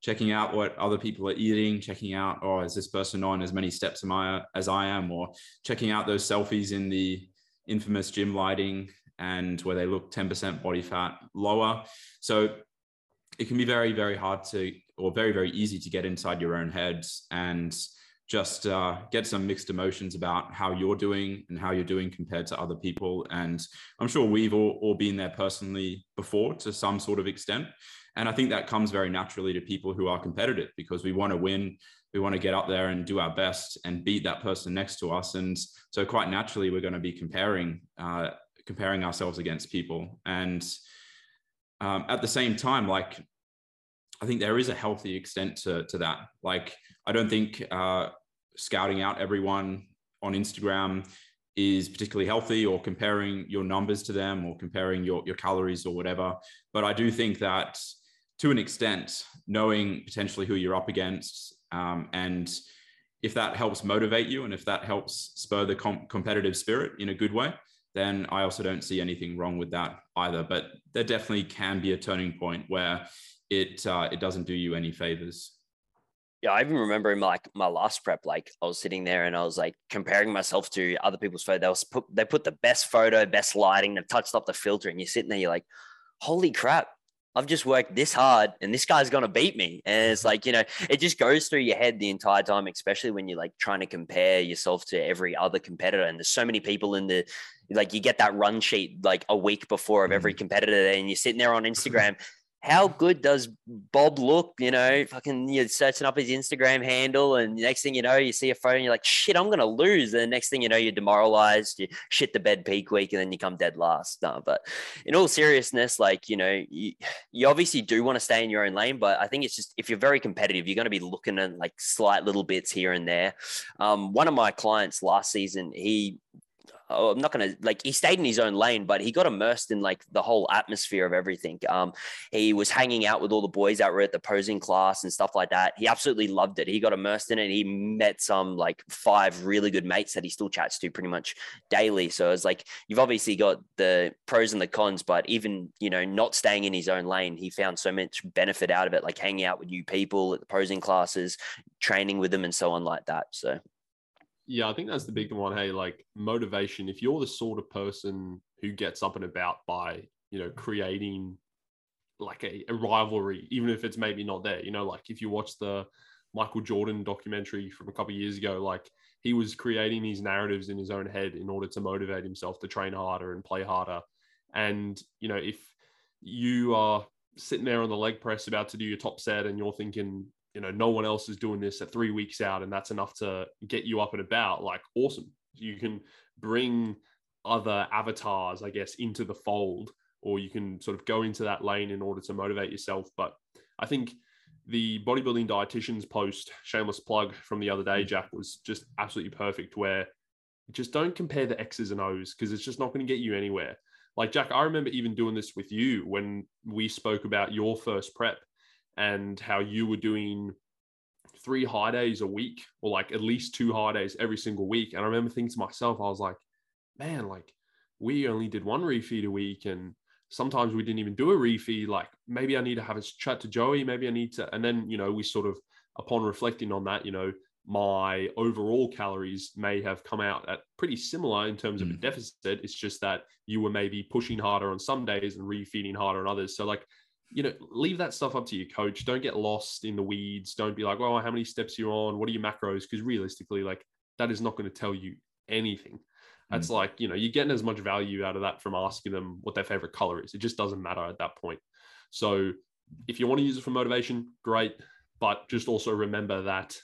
checking out what other people are eating, checking out, oh, is this person on as many steps am I as I am, or checking out those selfies in the infamous gym lighting and where they look 10% body fat lower. So it can be very, very hard to, or very, very easy to get inside your own heads and just uh, get some mixed emotions about how you're doing and how you're doing compared to other people. And I'm sure we've all, all been there personally before to some sort of extent. And I think that comes very naturally to people who are competitive because we want to win. We want to get up there and do our best and beat that person next to us. And so, quite naturally, we're going to be comparing uh, comparing ourselves against people. And um, at the same time, like, I think there is a healthy extent to, to that. Like, I don't think uh, scouting out everyone on Instagram is particularly healthy or comparing your numbers to them or comparing your, your calories or whatever. But I do think that to an extent, knowing potentially who you're up against um, and if that helps motivate you and if that helps spur the com- competitive spirit in a good way, then I also don't see anything wrong with that either. But there definitely can be a turning point where it uh, it doesn't do you any favors. Yeah, I even remember in like my last prep, like I was sitting there and I was like comparing myself to other people's photo. They was put they put the best photo, best lighting, they've touched up the filter, and you're sitting there, you're like, holy crap, I've just worked this hard and this guy's going to beat me. And it's like, you know, it just goes through your head the entire time, especially when you're like trying to compare yourself to every other competitor. And there's so many people in the, like, you get that run sheet like a week before of every mm. competitor and you're sitting there on Instagram how good does Bob look? You know, fucking you're searching up his Instagram handle, and next thing you know, you see a photo and you're like, shit, I'm gonna lose. And the next thing you know, you're demoralized, you shit the bed peak week, and then you come dead last. No, but in all seriousness, like, you know, you, you obviously do want to stay in your own lane, but I think it's just if you're very competitive, you're gonna be looking at like slight little bits here and there. Um, one of my clients last season, he oh, I'm not going to like, he stayed in his own lane, but he got immersed in like the whole atmosphere of everything. Um, he was hanging out with all the boys that were at the posing class and stuff like that. He absolutely loved it. He got immersed in it. He met some like five really good mates that he still chats to pretty much daily. So it's like, you've obviously got the pros and the cons, but even, you know, not staying in his own lane, he found so much benefit out of it, like hanging out with new people at the posing classes, training with them and so on like that. So yeah, I think that's the big one. Hey, like motivation. If you're the sort of person who gets up and about by, you know, creating like a, a rivalry, even if it's maybe not there, you know, like if you watch the Michael Jordan documentary from a couple years ago, like he was creating these narratives in his own head in order to motivate himself to train harder and play harder. And, you know, if you are sitting there on the leg press about to do your top set and you're thinking, you know no one else is doing this at three weeks out and that's enough to get you up and about like awesome. You can bring other avatars i guess into the fold or you can sort of go into that lane in order to motivate yourself. But i think the bodybuilding dietitians post shameless plug from the other day mm. jack was just absolutely perfect where just don't compare the x's and o's because it's just not going to get you anywhere. Like jack i remember even doing this with you when we spoke about your first prep and how you were doing three high days a week or like at least two high days every single week. And I remember thinking to myself, I was like, man, like we only did one refeed a week and sometimes we didn't even do a refeed. Like maybe I need to have a chat to Joey. Maybe I need to, and then, you know, we sort of, upon reflecting on that, you know, my overall calories may have come out at pretty similar in terms of mm. a deficit. It's just that you were maybe pushing harder on some days and refeeding harder on others. So like you know, leave that stuff up to your coach. Don't get lost in the weeds. Don't be like, oh, how many steps you're on? What are your macros? Because realistically, like that is not going to tell you anything. That's mm. like, you know, you're getting as much value out of that from asking them what their favorite color is. It just doesn't matter at that point. So if you want to use it for motivation, great. But just also remember that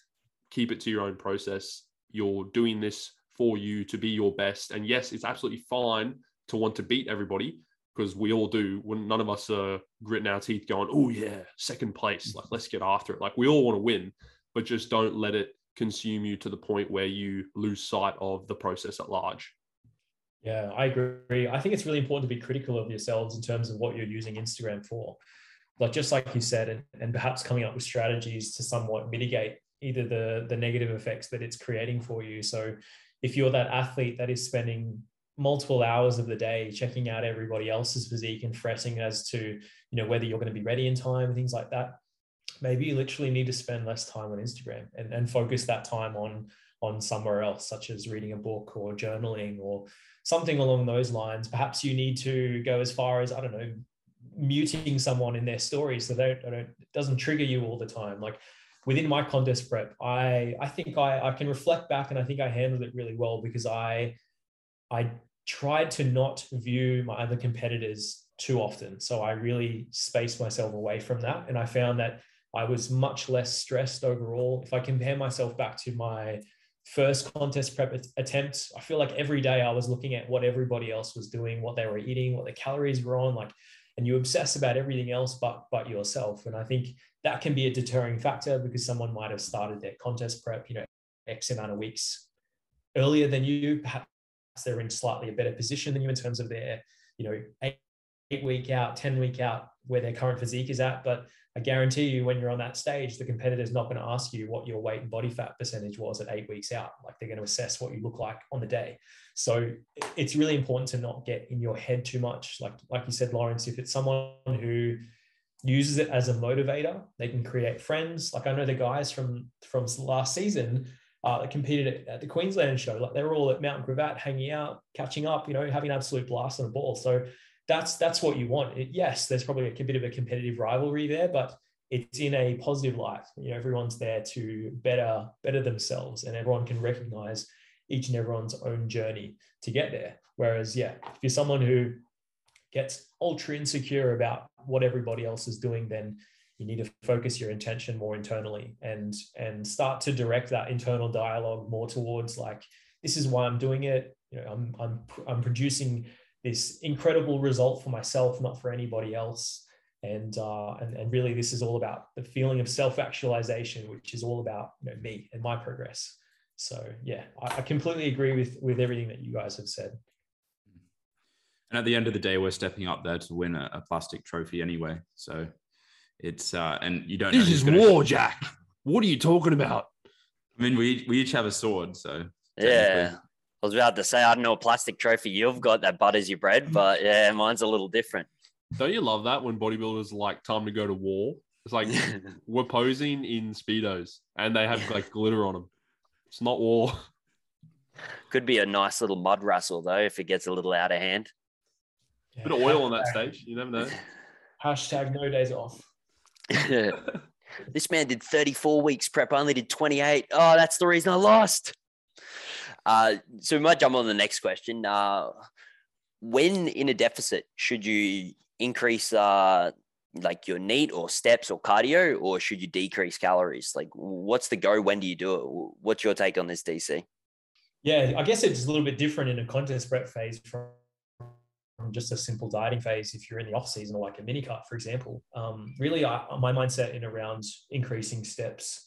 keep it to your own process. You're doing this for you to be your best. And yes, it's absolutely fine to want to beat everybody because we all do when none of us are gritting our teeth going oh yeah second place like let's get after it. Like we all want to win but just don't let it consume you to the point where you lose sight of the process at large. Yeah i agree. I think it's really important to be critical of yourselves in terms of what you're using instagram for. Like just like you said and, and perhaps coming up with strategies to somewhat mitigate either the the negative effects that it's creating for you. So if you're that athlete that is spending multiple hours of the day checking out everybody else's physique and fretting as to you know whether you're going to be ready in time and things like that. Maybe you literally need to spend less time on instagram and, and focus that time on on somewhere else such as reading a book or journaling or something along those lines. Perhaps you need to go as far as i don't know muting someone in their story so they don't, it doesn't trigger you all the time. Like within my contest prep i i think i i can reflect back and i think i handled it really well because i I tried to not view my other competitors too often. So I really spaced myself away from that. And I found that I was much less stressed overall. If I compare myself back to my first contest prep attempt, I feel like every day I was looking at what everybody else was doing, what they were eating, what the calories were on, like, and you obsess about everything else but but yourself. And I think that can be a deterring factor because someone might have started their contest prep, you know, X amount of weeks earlier than you, they're in slightly a better position than you in terms of their, you know, eight, eight week out, 10 week out, where their current physique is at. But I guarantee you, when you're on that stage, the competitor's not going to ask you what your weight and body fat percentage was at eight weeks out. Like they're going to assess what you look like on the day. So it's really important to not get in your head too much. Like like you said, Lawrence, if it's someone who uses it as a motivator, they can create friends. Like I know the guys from from last season uh, that competed at, at, the Queensland show. Like they were all at Mount Gravatt, hanging out, catching up, you know, having an absolute blast on the ball. So that's that's what you want. It, yes, there's probably a bit of a competitive rivalry there, but it's in a positive light. You know, everyone's there to better better themselves, and everyone can recognize each and everyone's own journey to get there. Whereas, yeah, if you're someone who gets ultra insecure about what everybody else is doing, then you need to focus your intention more internally and and start to direct that internal dialogue more towards like this is why I'm doing it. You know, I'm I'm I'm producing this incredible result for myself, not for anybody else. And, uh, and, and really, this is all about the feeling of self actualization, which is all about you know, me and my progress. So, yeah, I, I completely agree with, with everything that you guys have said. And at the end of the day, we're stepping up there to win a, a plastic trophy anyway. So it's, uh, and you don't This is war, Jack. What are you talking about? I mean, we, we each have a sword. So, yeah. I was about to say, I don't know what plastic trophy you've got that butters your bread, but yeah, mine's a little different. Don't you love that when bodybuilders like time to go to war? It's like we're posing in speedos and they have like glitter on them. It's not war. Could be a nice little mud wrestle though if it gets a little out of hand. Yeah. Bit of oil on that stage. You never know. Hashtag no days off. this man did 34 weeks prep, I only did 28. Oh, that's the reason I lost. Uh, so we might jump on the next question. Uh, when in a deficit, should you increase uh, like your NEAT or steps or cardio, or should you decrease calories? Like, what's the go? When do you do it? What's your take on this, DC? Yeah, I guess it's a little bit different in a contest prep phase from just a simple dieting phase if you're in the off season or like a mini cut for example um, really I, my mindset in around increasing steps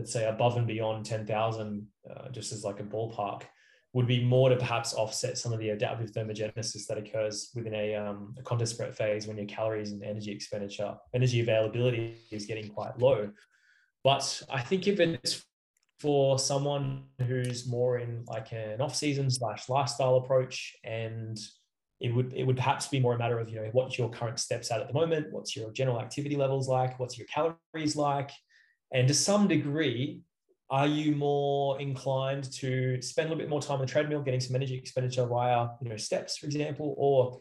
let's say above and beyond 10,000, uh, just as like a ballpark, would be more to perhaps offset some of the adaptive thermogenesis that occurs within a, um, a contest prep phase when your calories and energy expenditure, energy availability is getting quite low. But I think if it's for someone who's more in like an off-season slash lifestyle approach and it would it would perhaps be more a matter of you know what's your current steps at at the moment what's your general activity levels like what's your calories like and to some degree, are you more inclined to spend a little bit more time on the treadmill, getting some energy expenditure via, you know, steps, for example, or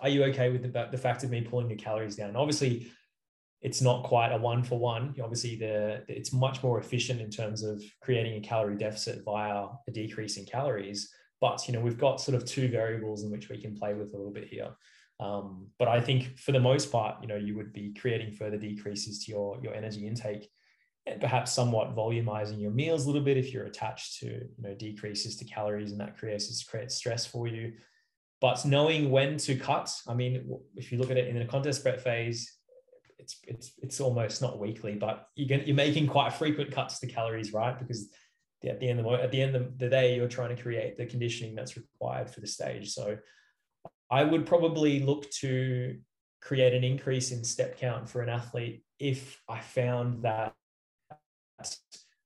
are you okay with the, the fact of me pulling your calories down? And obviously, it's not quite a one for one. Obviously, the it's much more efficient in terms of creating a calorie deficit via a decrease in calories. But you know, we've got sort of two variables in which we can play with a little bit here. Um, but I think for the most part, you know, you would be creating further decreases to your your energy intake and perhaps somewhat volumizing your meals a little bit if you're attached to you know decreases to calories and that creates creates stress for you but knowing when to cut i mean if you look at it in a contest prep phase it's it's it's almost not weekly but you're, you're making quite frequent cuts to calories right because at the end of the, at the end of the day you're trying to create the conditioning that's required for the stage. So i would probably look to create an increase in step count for an athlete if i found that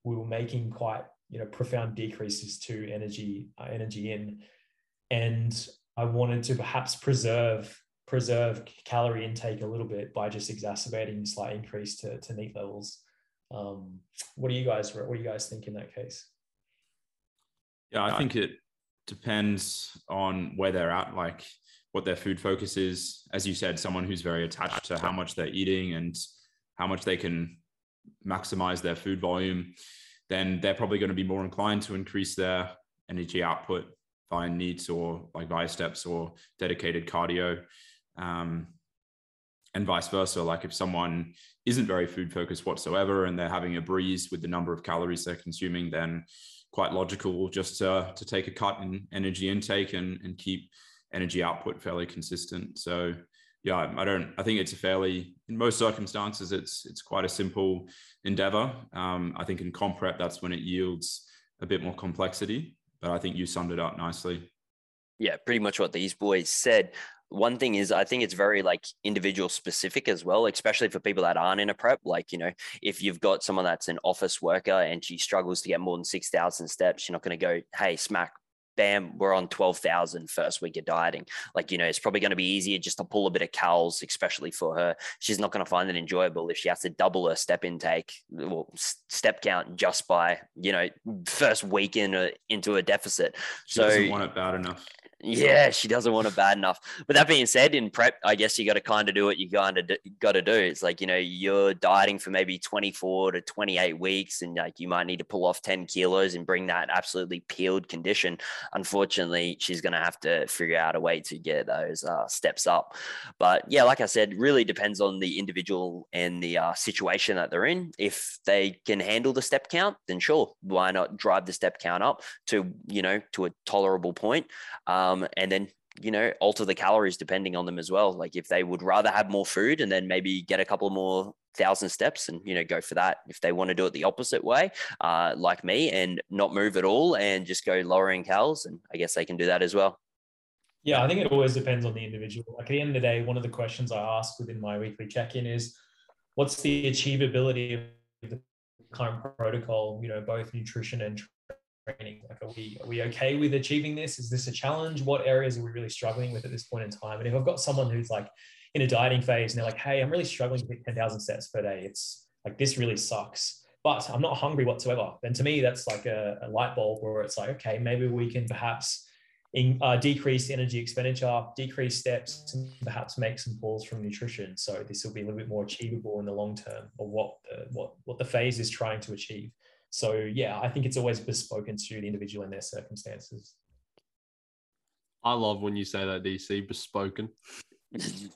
we were making quite you know profound decreases to energy uh, energy in. And i wanted to perhaps preserve preserve calorie intake a little bit by just exacerbating slight increase to, to NEAT levels um, what do you guys what do you guys think in that case yeah i think it depends on where they're at like what their food focus is as you said someone who's very attached to how much they're eating and how much they can maximize their food volume, then they're probably going to be more inclined to increase their energy output via NEATs or like via steps or dedicated cardio. Um, and vice versa. Like if someone isn't very food focused whatsoever and they're having a breeze with the number of calories they're consuming, then quite logical just to, to take a cut in energy intake and, and keep energy output fairly consistent. So yeah, I don't. I think it's a fairly, in most circumstances, it's it's quite a simple endeavor. Um, I think in comp prep, that's when it yields a bit more complexity. But I think you summed it up nicely. Yeah, pretty much what these boys said. One thing is, I think it's very like individual specific as well, especially for people that aren't in a prep. Like, you know, if you've got someone that's an office worker and she struggles to get more than 6,000 steps, you're not going to go, hey, smack, bam, we're on 12,000 first week of dieting. Like, you know, it's probably going to be easier just to pull a bit of calories, especially for her. She's not going to find it enjoyable if she has to double her step intake or step count just by, you know, first week in a, into a deficit. She so doesn't want it bad enough. Yeah, she doesn't want it bad enough. But that being said, in prep, I guess you got to kind of do what you kind of got to do. It's like you know you're dieting for maybe 24 to 28 weeks, and like you might need to pull off 10 kilos and bring that absolutely peeled condition. Unfortunately, she's going to have to figure out a way to get those uh, steps up. But yeah, like I said, really depends on the individual and the uh, situation that they're in. If they can handle the step count, then sure, why not drive the step count up to you know to a tolerable point. Um, um, and then you know alter the calories depending on them as well. Like if they would rather have more food and then maybe get a couple more thousand steps and you know go for that if they want to do it the opposite way uh, like me and not move at all and just go lowering calories and i guess they can do that as well. Yeah i think it always depends on the individual. Like at the end of the day one of the questions i ask within my weekly check-in is what's the achievability of the current protocol you know both nutrition and training? Like, are we are we okay with achieving this? Is this a challenge? What areas are we really struggling with at this point in time? And if I've got someone who's like in a dieting phase and they're like, hey, I'm really struggling to hit 10,000 steps per day. It's like this really sucks. But I'm not hungry whatsoever. Then to me, that's like a, a light bulb where it's like, okay, maybe we can perhaps in, uh, decrease energy expenditure, decrease steps, and perhaps make some pulls from nutrition. So this will be a little bit more achievable in the long term or what the, what what the phase is trying to achieve. So yeah, I think it's always bespoken to the individual and their circumstances. I love when you say that, DC, bespoken. it's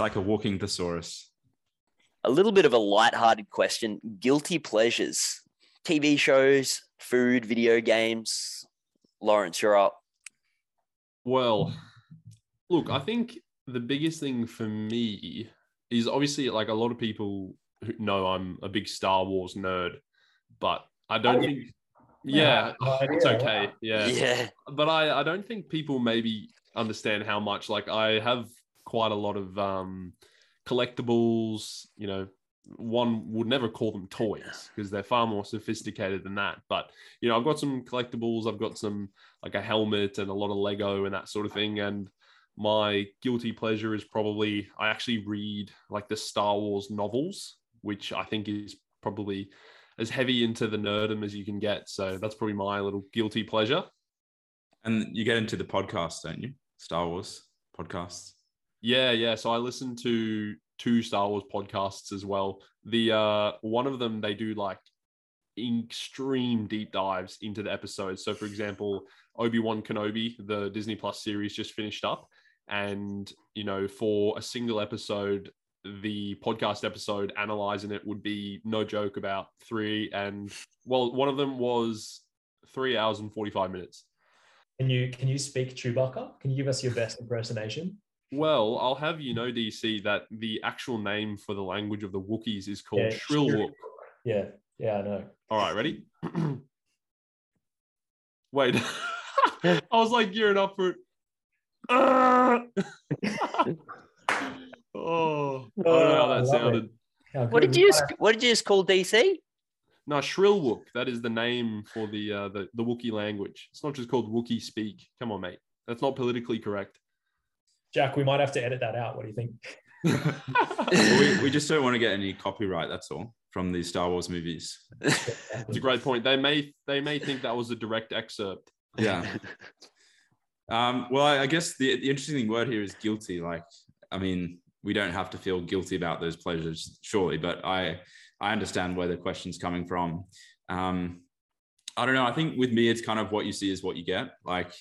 like a walking thesaurus. A little bit of a light-hearted question. Guilty pleasures. TV shows, food, video games. Lawrence, you're up. Well, look, I think the biggest thing for me is obviously like a lot of people know I'm a big Star Wars nerd, but I don't oh, think. Yeah, yeah it's okay. Yeah, yeah. But I, I don't think people maybe understand how much. Like, I have quite a lot of um, collectibles. You know, one would never call them toys because they're far more sophisticated than that. But you know, I've got some collectibles. I've got some like a helmet and a lot of Lego and that sort of thing. And my guilty pleasure is probably I actually read like the Star Wars novels which I think is probably as heavy into the nerdum as you can get. So that's probably my little guilty pleasure. And you get into the podcast, don't you? Star Wars podcasts. Yeah, yeah. So I listen to two Star Wars podcasts as well. The uh one of them they do like extreme deep dives into the episodes. So for example, Obi-Wan Kenobi, the Disney Plus series just finished up and you know for a single episode the podcast episode analyzing it would be no joke about three and well one of them was three hours and 45 minutes. Can you can you speak chewbacca? Can you give us your best impersonation? Well i'll have you know dc that the actual name for the language of the wookiees is called yeah, Shrill yeah yeah i know. All right ready? Wait. I was like gearing up for it Oh, I don't know how that sounded. What did you just, what did you just call DC? No, Shyriiwook. That is the name for the uh, the the Wookiee language. It's not just called Wookiee speak. Come on, mate. That's not politically correct. Jack, we might have to edit that out. What do you think? well, we, we just don't want to get any copyright. That's all from the Star Wars movies. It's a great point. They may they may think that was a direct excerpt. Yeah. Um, well, I, I guess the, the interesting word here is guilty. Like, I mean, we don't have to feel guilty about those pleasures, surely. But I I understand where the question's coming from. Um, I don't know. I think with me, it's kind of what you see is what you get. Like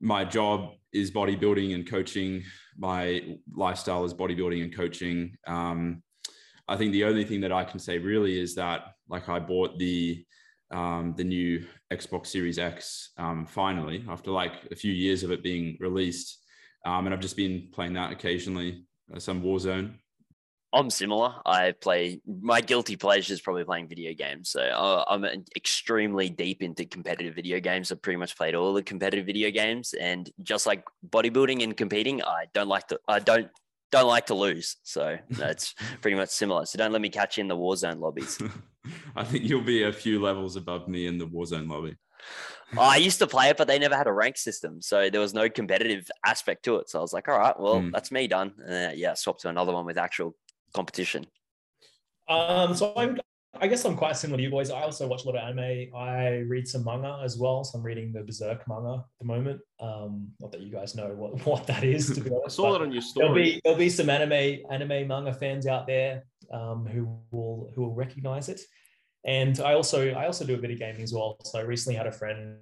my job is bodybuilding and coaching. My lifestyle is bodybuilding and coaching. Um, I think the only thing that I can say really is that like I bought the um, the new Xbox Series X um, finally after like a few years of it being released. Um, and I've just been playing that occasionally, uh, some Warzone. I'm similar. I play my guilty pleasure is probably playing video games. So uh, I'm extremely deep into competitive video games. I've pretty much played all the competitive video games, and just like bodybuilding and competing, I don't like to. I don't don't like to lose. So that's pretty much similar. So don't let me catch you in the Warzone lobbies. I think you'll be a few levels above me in the Warzone lobby. I used to play it, but they never had a rank system, so there was no competitive aspect to it. So I was like, all right, well, mm. that's me done. And uh, yeah, swap to another one with actual competition. Um, so I'm, I guess I'm quite similar to you boys. I also watch a lot of anime. I read some manga as well. So I'm reading the Berserk manga at the moment. Um, not that you guys know what, what that is, to be honest. I saw that on your story. There'll be, there'll be some anime anime manga fans out there um, who will who will recognize it. And I also I also do a bit of gaming as well. So I recently had a friend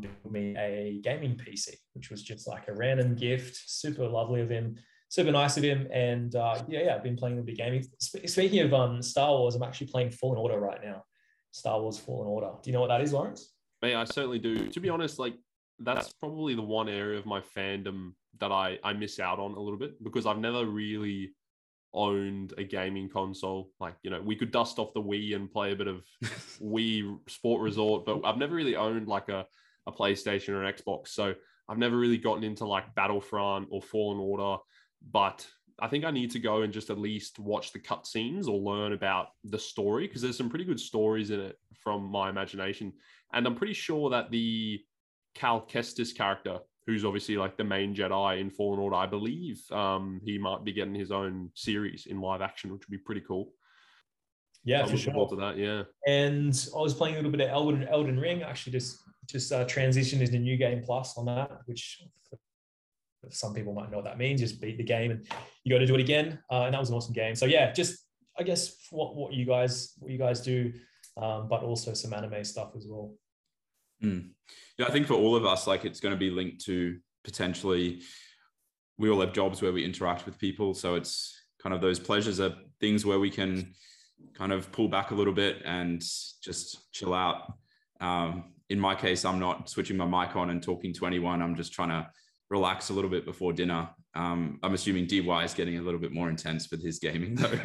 give me a gaming PC, which was just like a random gift, super lovely of him, super nice of him. And uh, yeah, yeah, I've been playing a bit of gaming. Sp- speaking of um, Star Wars, I'm actually playing Fallen Order right now. Star Wars Fallen Order. Do you know what that is, Lawrence? Me, I certainly do. To be honest, like that's probably the one area of my fandom that I I miss out on a little bit because I've never really owned a gaming console. Like, you know, we could dust off the Wii and play a bit of Wii Sport Resort, but I've never really owned like a, a PlayStation or an Xbox. So I've never really gotten into like Battlefront or Fallen Order. But I think I need to go and just at least watch the cutscenes or learn about the story because there's some pretty good stories in it from my imagination. And I'm pretty sure that the Cal Kestis character who's obviously like the main Jedi in Fallen Order. I believe um, he might be getting his own series in live action, which would be pretty cool. Yeah, I'm for sure. To that, yeah. And I was playing a little bit of Elden Elden Ring. Actually, just just uh, transitioned into New Game Plus on that, which some people might know what that means. Just beat the game, and you got to do it again. Uh, and that was an awesome game. So yeah, just I guess what what you guys what you guys do, um, but also some anime stuff as well. Mm. Yeah, I think for all of us, like it's going to be linked to potentially we all have jobs where we interact with people. So it's kind of those pleasures are things where we can kind of pull back a little bit and just chill out. Um, in my case, I'm not switching my mic on and talking to anyone. I'm just trying to relax a little bit before dinner. Um, I'm assuming DY is getting a little bit more intense with his gaming though.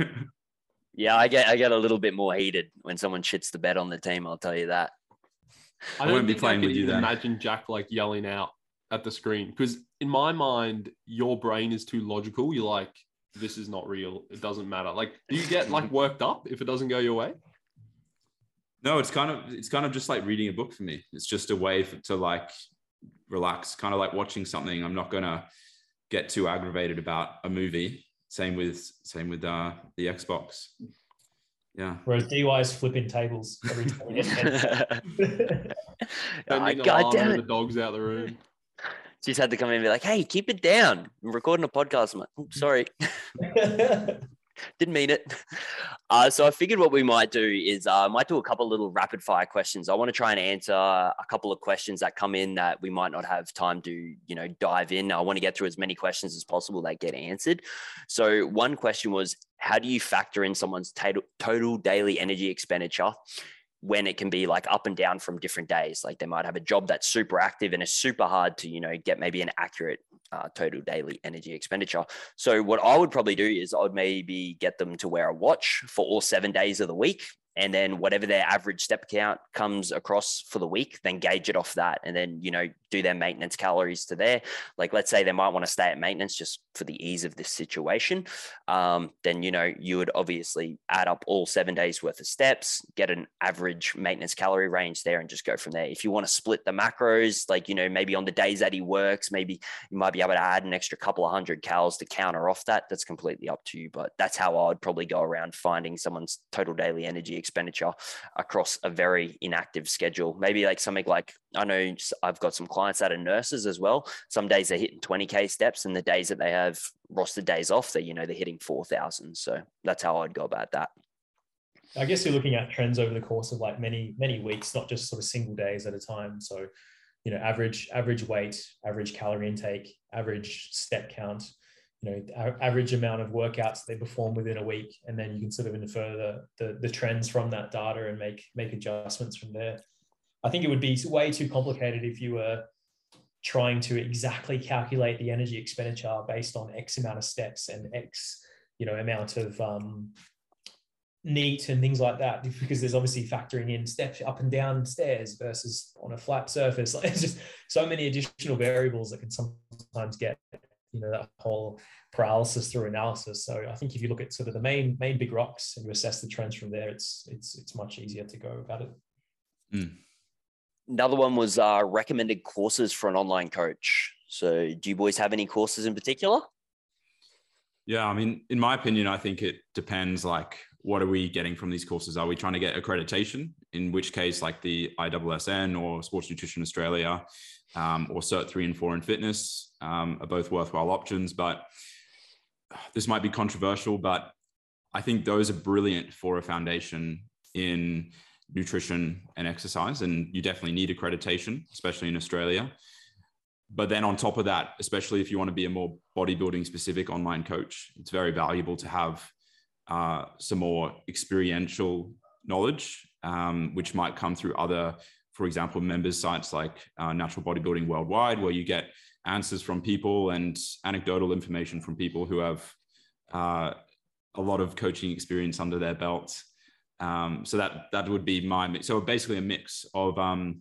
yeah, I get I get a little bit more heated when someone shits the bed on the team. I'll tell you that. I, I won't be playing with you then. Imagine Jack like yelling out at the screen because in my mind, your brain is too logical. You're like, this is not real. It doesn't matter. Like, do you get like worked up if it doesn't go your way? No, it's kind of it's kind of just like reading a book for me. It's just a way for, to like relax, kind of like watching something. I'm not gonna get too aggravated about a movie. Same with same with uh, the Xbox. Yeah. Whereas DY is flipping tables every time he God damn it. The dog's out the room. She's had to come in and be like, hey, keep it down. I'm recording a podcast. I'm like, oh, sorry. Didn't mean it. Uh, so I figured what we might do is uh, I might do a couple little rapid fire questions. I want to try and answer a couple of questions that come in that we might not have time to, you know, dive in. I want to get through as many questions as possible that get answered. So one question was, how do you factor in someone's total, total daily energy expenditure when it can be like up and down from different days. Like they might have a job that's super active and it's super hard to, you know, get maybe an accurate uh, total daily energy expenditure. So what I would probably do is I would maybe get them to wear a watch for all seven days of the week and then whatever their average step count comes across for the week then gauge it off that and then you know do their maintenance calories to there. Like let's say they might want to stay at maintenance just for the ease of this situation um, then you know you would obviously add up all seven days worth of steps get an average maintenance calorie range there and just go from there. If you want to split the macros like you know maybe on the days that he works maybe you might be able to add an extra couple of hundred calories to counter off that. That's completely up to you but that's how i would probably go around finding someone's total daily energy expenditure across a very inactive schedule. Maybe like something like I know I've got some clients that are nurses as well. Some days they're hitting 20k steps, and the days that they have rostered days off, they you know they're hitting 4,000. So that's how I'd go about that. I guess you're looking at trends over the course of like many many weeks, not just sort of single days at a time. So you know average average weight, average calorie intake, average step count you know average amount of workouts they perform within a week and then you can sort of infer the, the, the trends from that data and make make adjustments from there. I think it would be way too complicated if you were trying to exactly calculate the energy expenditure based on x amount of steps and x you know amount of um, NEAT and things like that because there's obviously factoring in steps up and down stairs versus on a flat surface. Like it's just so many additional variables that can sometimes get you know that whole paralysis through analysis so i think if you look at sort of the main main big rocks and you assess the trends from there it's it's it's much easier to go about it mm. another one was uh, recommended courses for an online coach so do you boys have any courses in particular yeah i mean in my opinion i think it depends like what are we getting from these courses? Are we trying to get accreditation? In which case, like the IWSN or Sports Nutrition Australia um, or Cert 3 and 4 in fitness um, are both worthwhile options. But this might be controversial, but I think those are brilliant for a foundation in nutrition and exercise. And you definitely need accreditation, especially in Australia. But then on top of that, especially if you want to be a more bodybuilding specific online coach, it's very valuable to have uh, some more experiential knowledge, um, which might come through other, for example, members sites like uh, Natural Bodybuilding Worldwide, where you get answers from people and anecdotal information from people who have uh, a lot of coaching experience under their belt. Um, so that that would be my mix. So basically, a mix of um,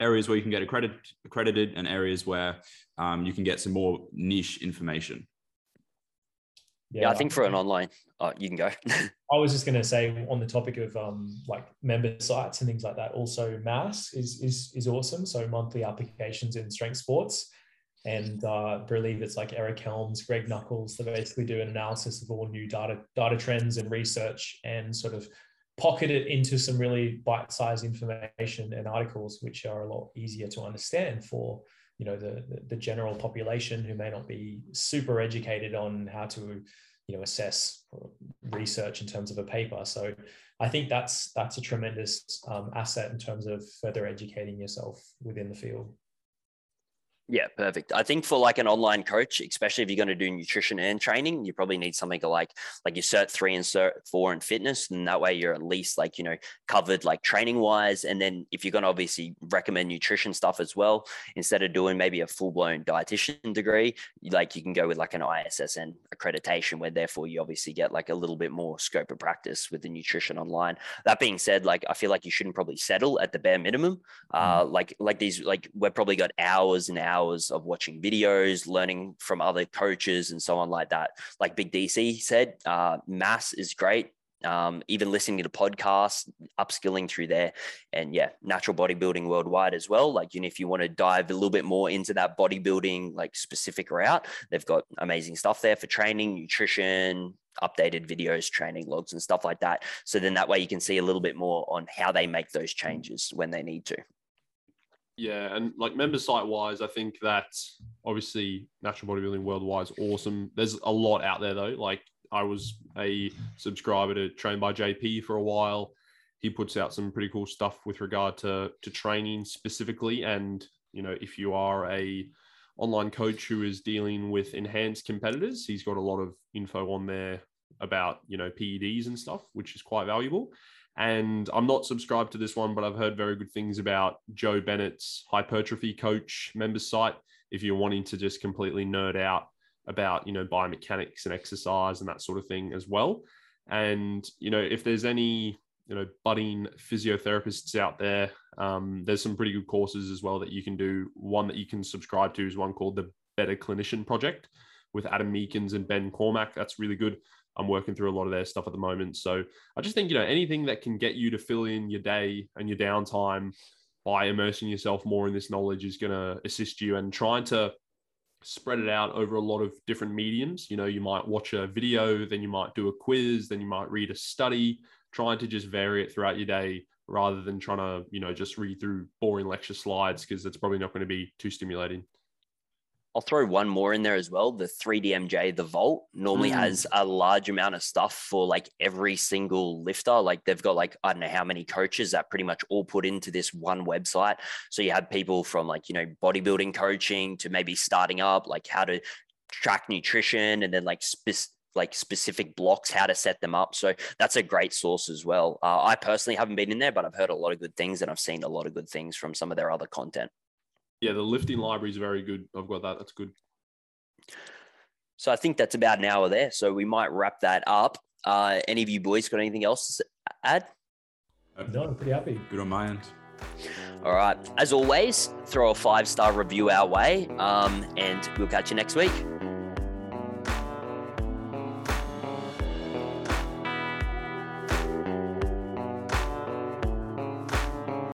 areas where you can get accredited, accredited and areas where um, you can get some more niche information. Yeah, yeah I think for an online, uh, you can go. I was just going to say on the topic of um, like member sites and things like that. Also, Mass is is is awesome. So monthly applications in strength sports, and uh, I believe it's like Eric Helms, Greg Nuckols. They basically do an analysis of all new data data trends and research, and sort of pocket it into some really bite-sized information and articles, which are a lot easier to understand for you know the, the general population who may not be super educated on how to you know assess research in terms of a paper. So i think that's that's a tremendous um, asset in terms of further educating yourself within the field yeah, perfect. I think for like an online coach, especially if you're going to do nutrition and training, you probably need something like like your cert three and cert four in fitness, and that way you're at least like you know covered like training wise. And then if you're going to obviously recommend nutrition stuff as well, instead of doing maybe a full blown dietitian degree, like you can go with like an ISSN accreditation, where therefore you obviously get like a little bit more scope of practice with the nutrition online. That being said, like I feel like you shouldn't probably settle at the bare minimum. Uh, mm. like like these like we've probably got hours and hours hours of watching videos, learning from other coaches, and so on like that. Like Big DC said, uh, mass is great. Um, even listening to podcasts, upskilling through there, and yeah, natural bodybuilding worldwide as well. Like, you know, if you want to dive a little bit more into that bodybuilding like specific route, they've got amazing stuff there for training, nutrition, updated videos, training logs, and stuff like that. So then that way you can see a little bit more on how they make those changes when they need to. Yeah, and like member site wise, I think that obviously Natural Bodybuilding Worldwide is awesome. There's a lot out there though. Like I was a subscriber to Train by JP for a while. He puts out some pretty cool stuff with regard to to training specifically. And you know, if you are a online coach who is dealing with enhanced competitors, he's got a lot of info on there about you know PEDs and stuff, which is quite valuable. And I'm not subscribed to this one, but I've heard very good things about Joe Bennett's hypertrophy coach members site. If you're wanting to just completely nerd out about, you know, biomechanics and exercise and that sort of thing as well. And, you know, if there's any, you know, budding physiotherapists out there, um, there's some pretty good courses as well that you can do. One that you can subscribe to is one called the Better Clinician Project with Adam Meakins and Ben Cormack. That's really good. I'm working through a lot of their stuff at the moment. So I just think, you know, anything that can get you to fill in your day and your downtime by immersing yourself more in this knowledge is going to assist you and trying to spread it out over a lot of different mediums. You know, you might watch a video, then you might do a quiz, then you might read a study, trying to just vary it throughout your day rather than trying to, you know, just read through boring lecture slides because it's probably not going to be too stimulating. I'll throw one more in there as well. The 3DMJ, the Vault, normally mm. has a large amount of stuff for like every single lifter. Like they've got like, I don't know how many coaches that pretty much all put into this one website. So you have people from like, you know, bodybuilding coaching to maybe starting up, like how to track nutrition and then like spe- like specific blocks, how to set them up. So that's a great source as well. Uh, I personally haven't been in there, but I've heard a lot of good things and I've seen a lot of good things from some of their other content yeah, the lifting library is very good. I've got that. That's good. So I think that's about an hour there. So we might wrap that up. Uh, any of you boys got anything else to add? No, I'm pretty happy. Good on my end. All right. As always, throw a five star review our way, um, and we'll catch you next week.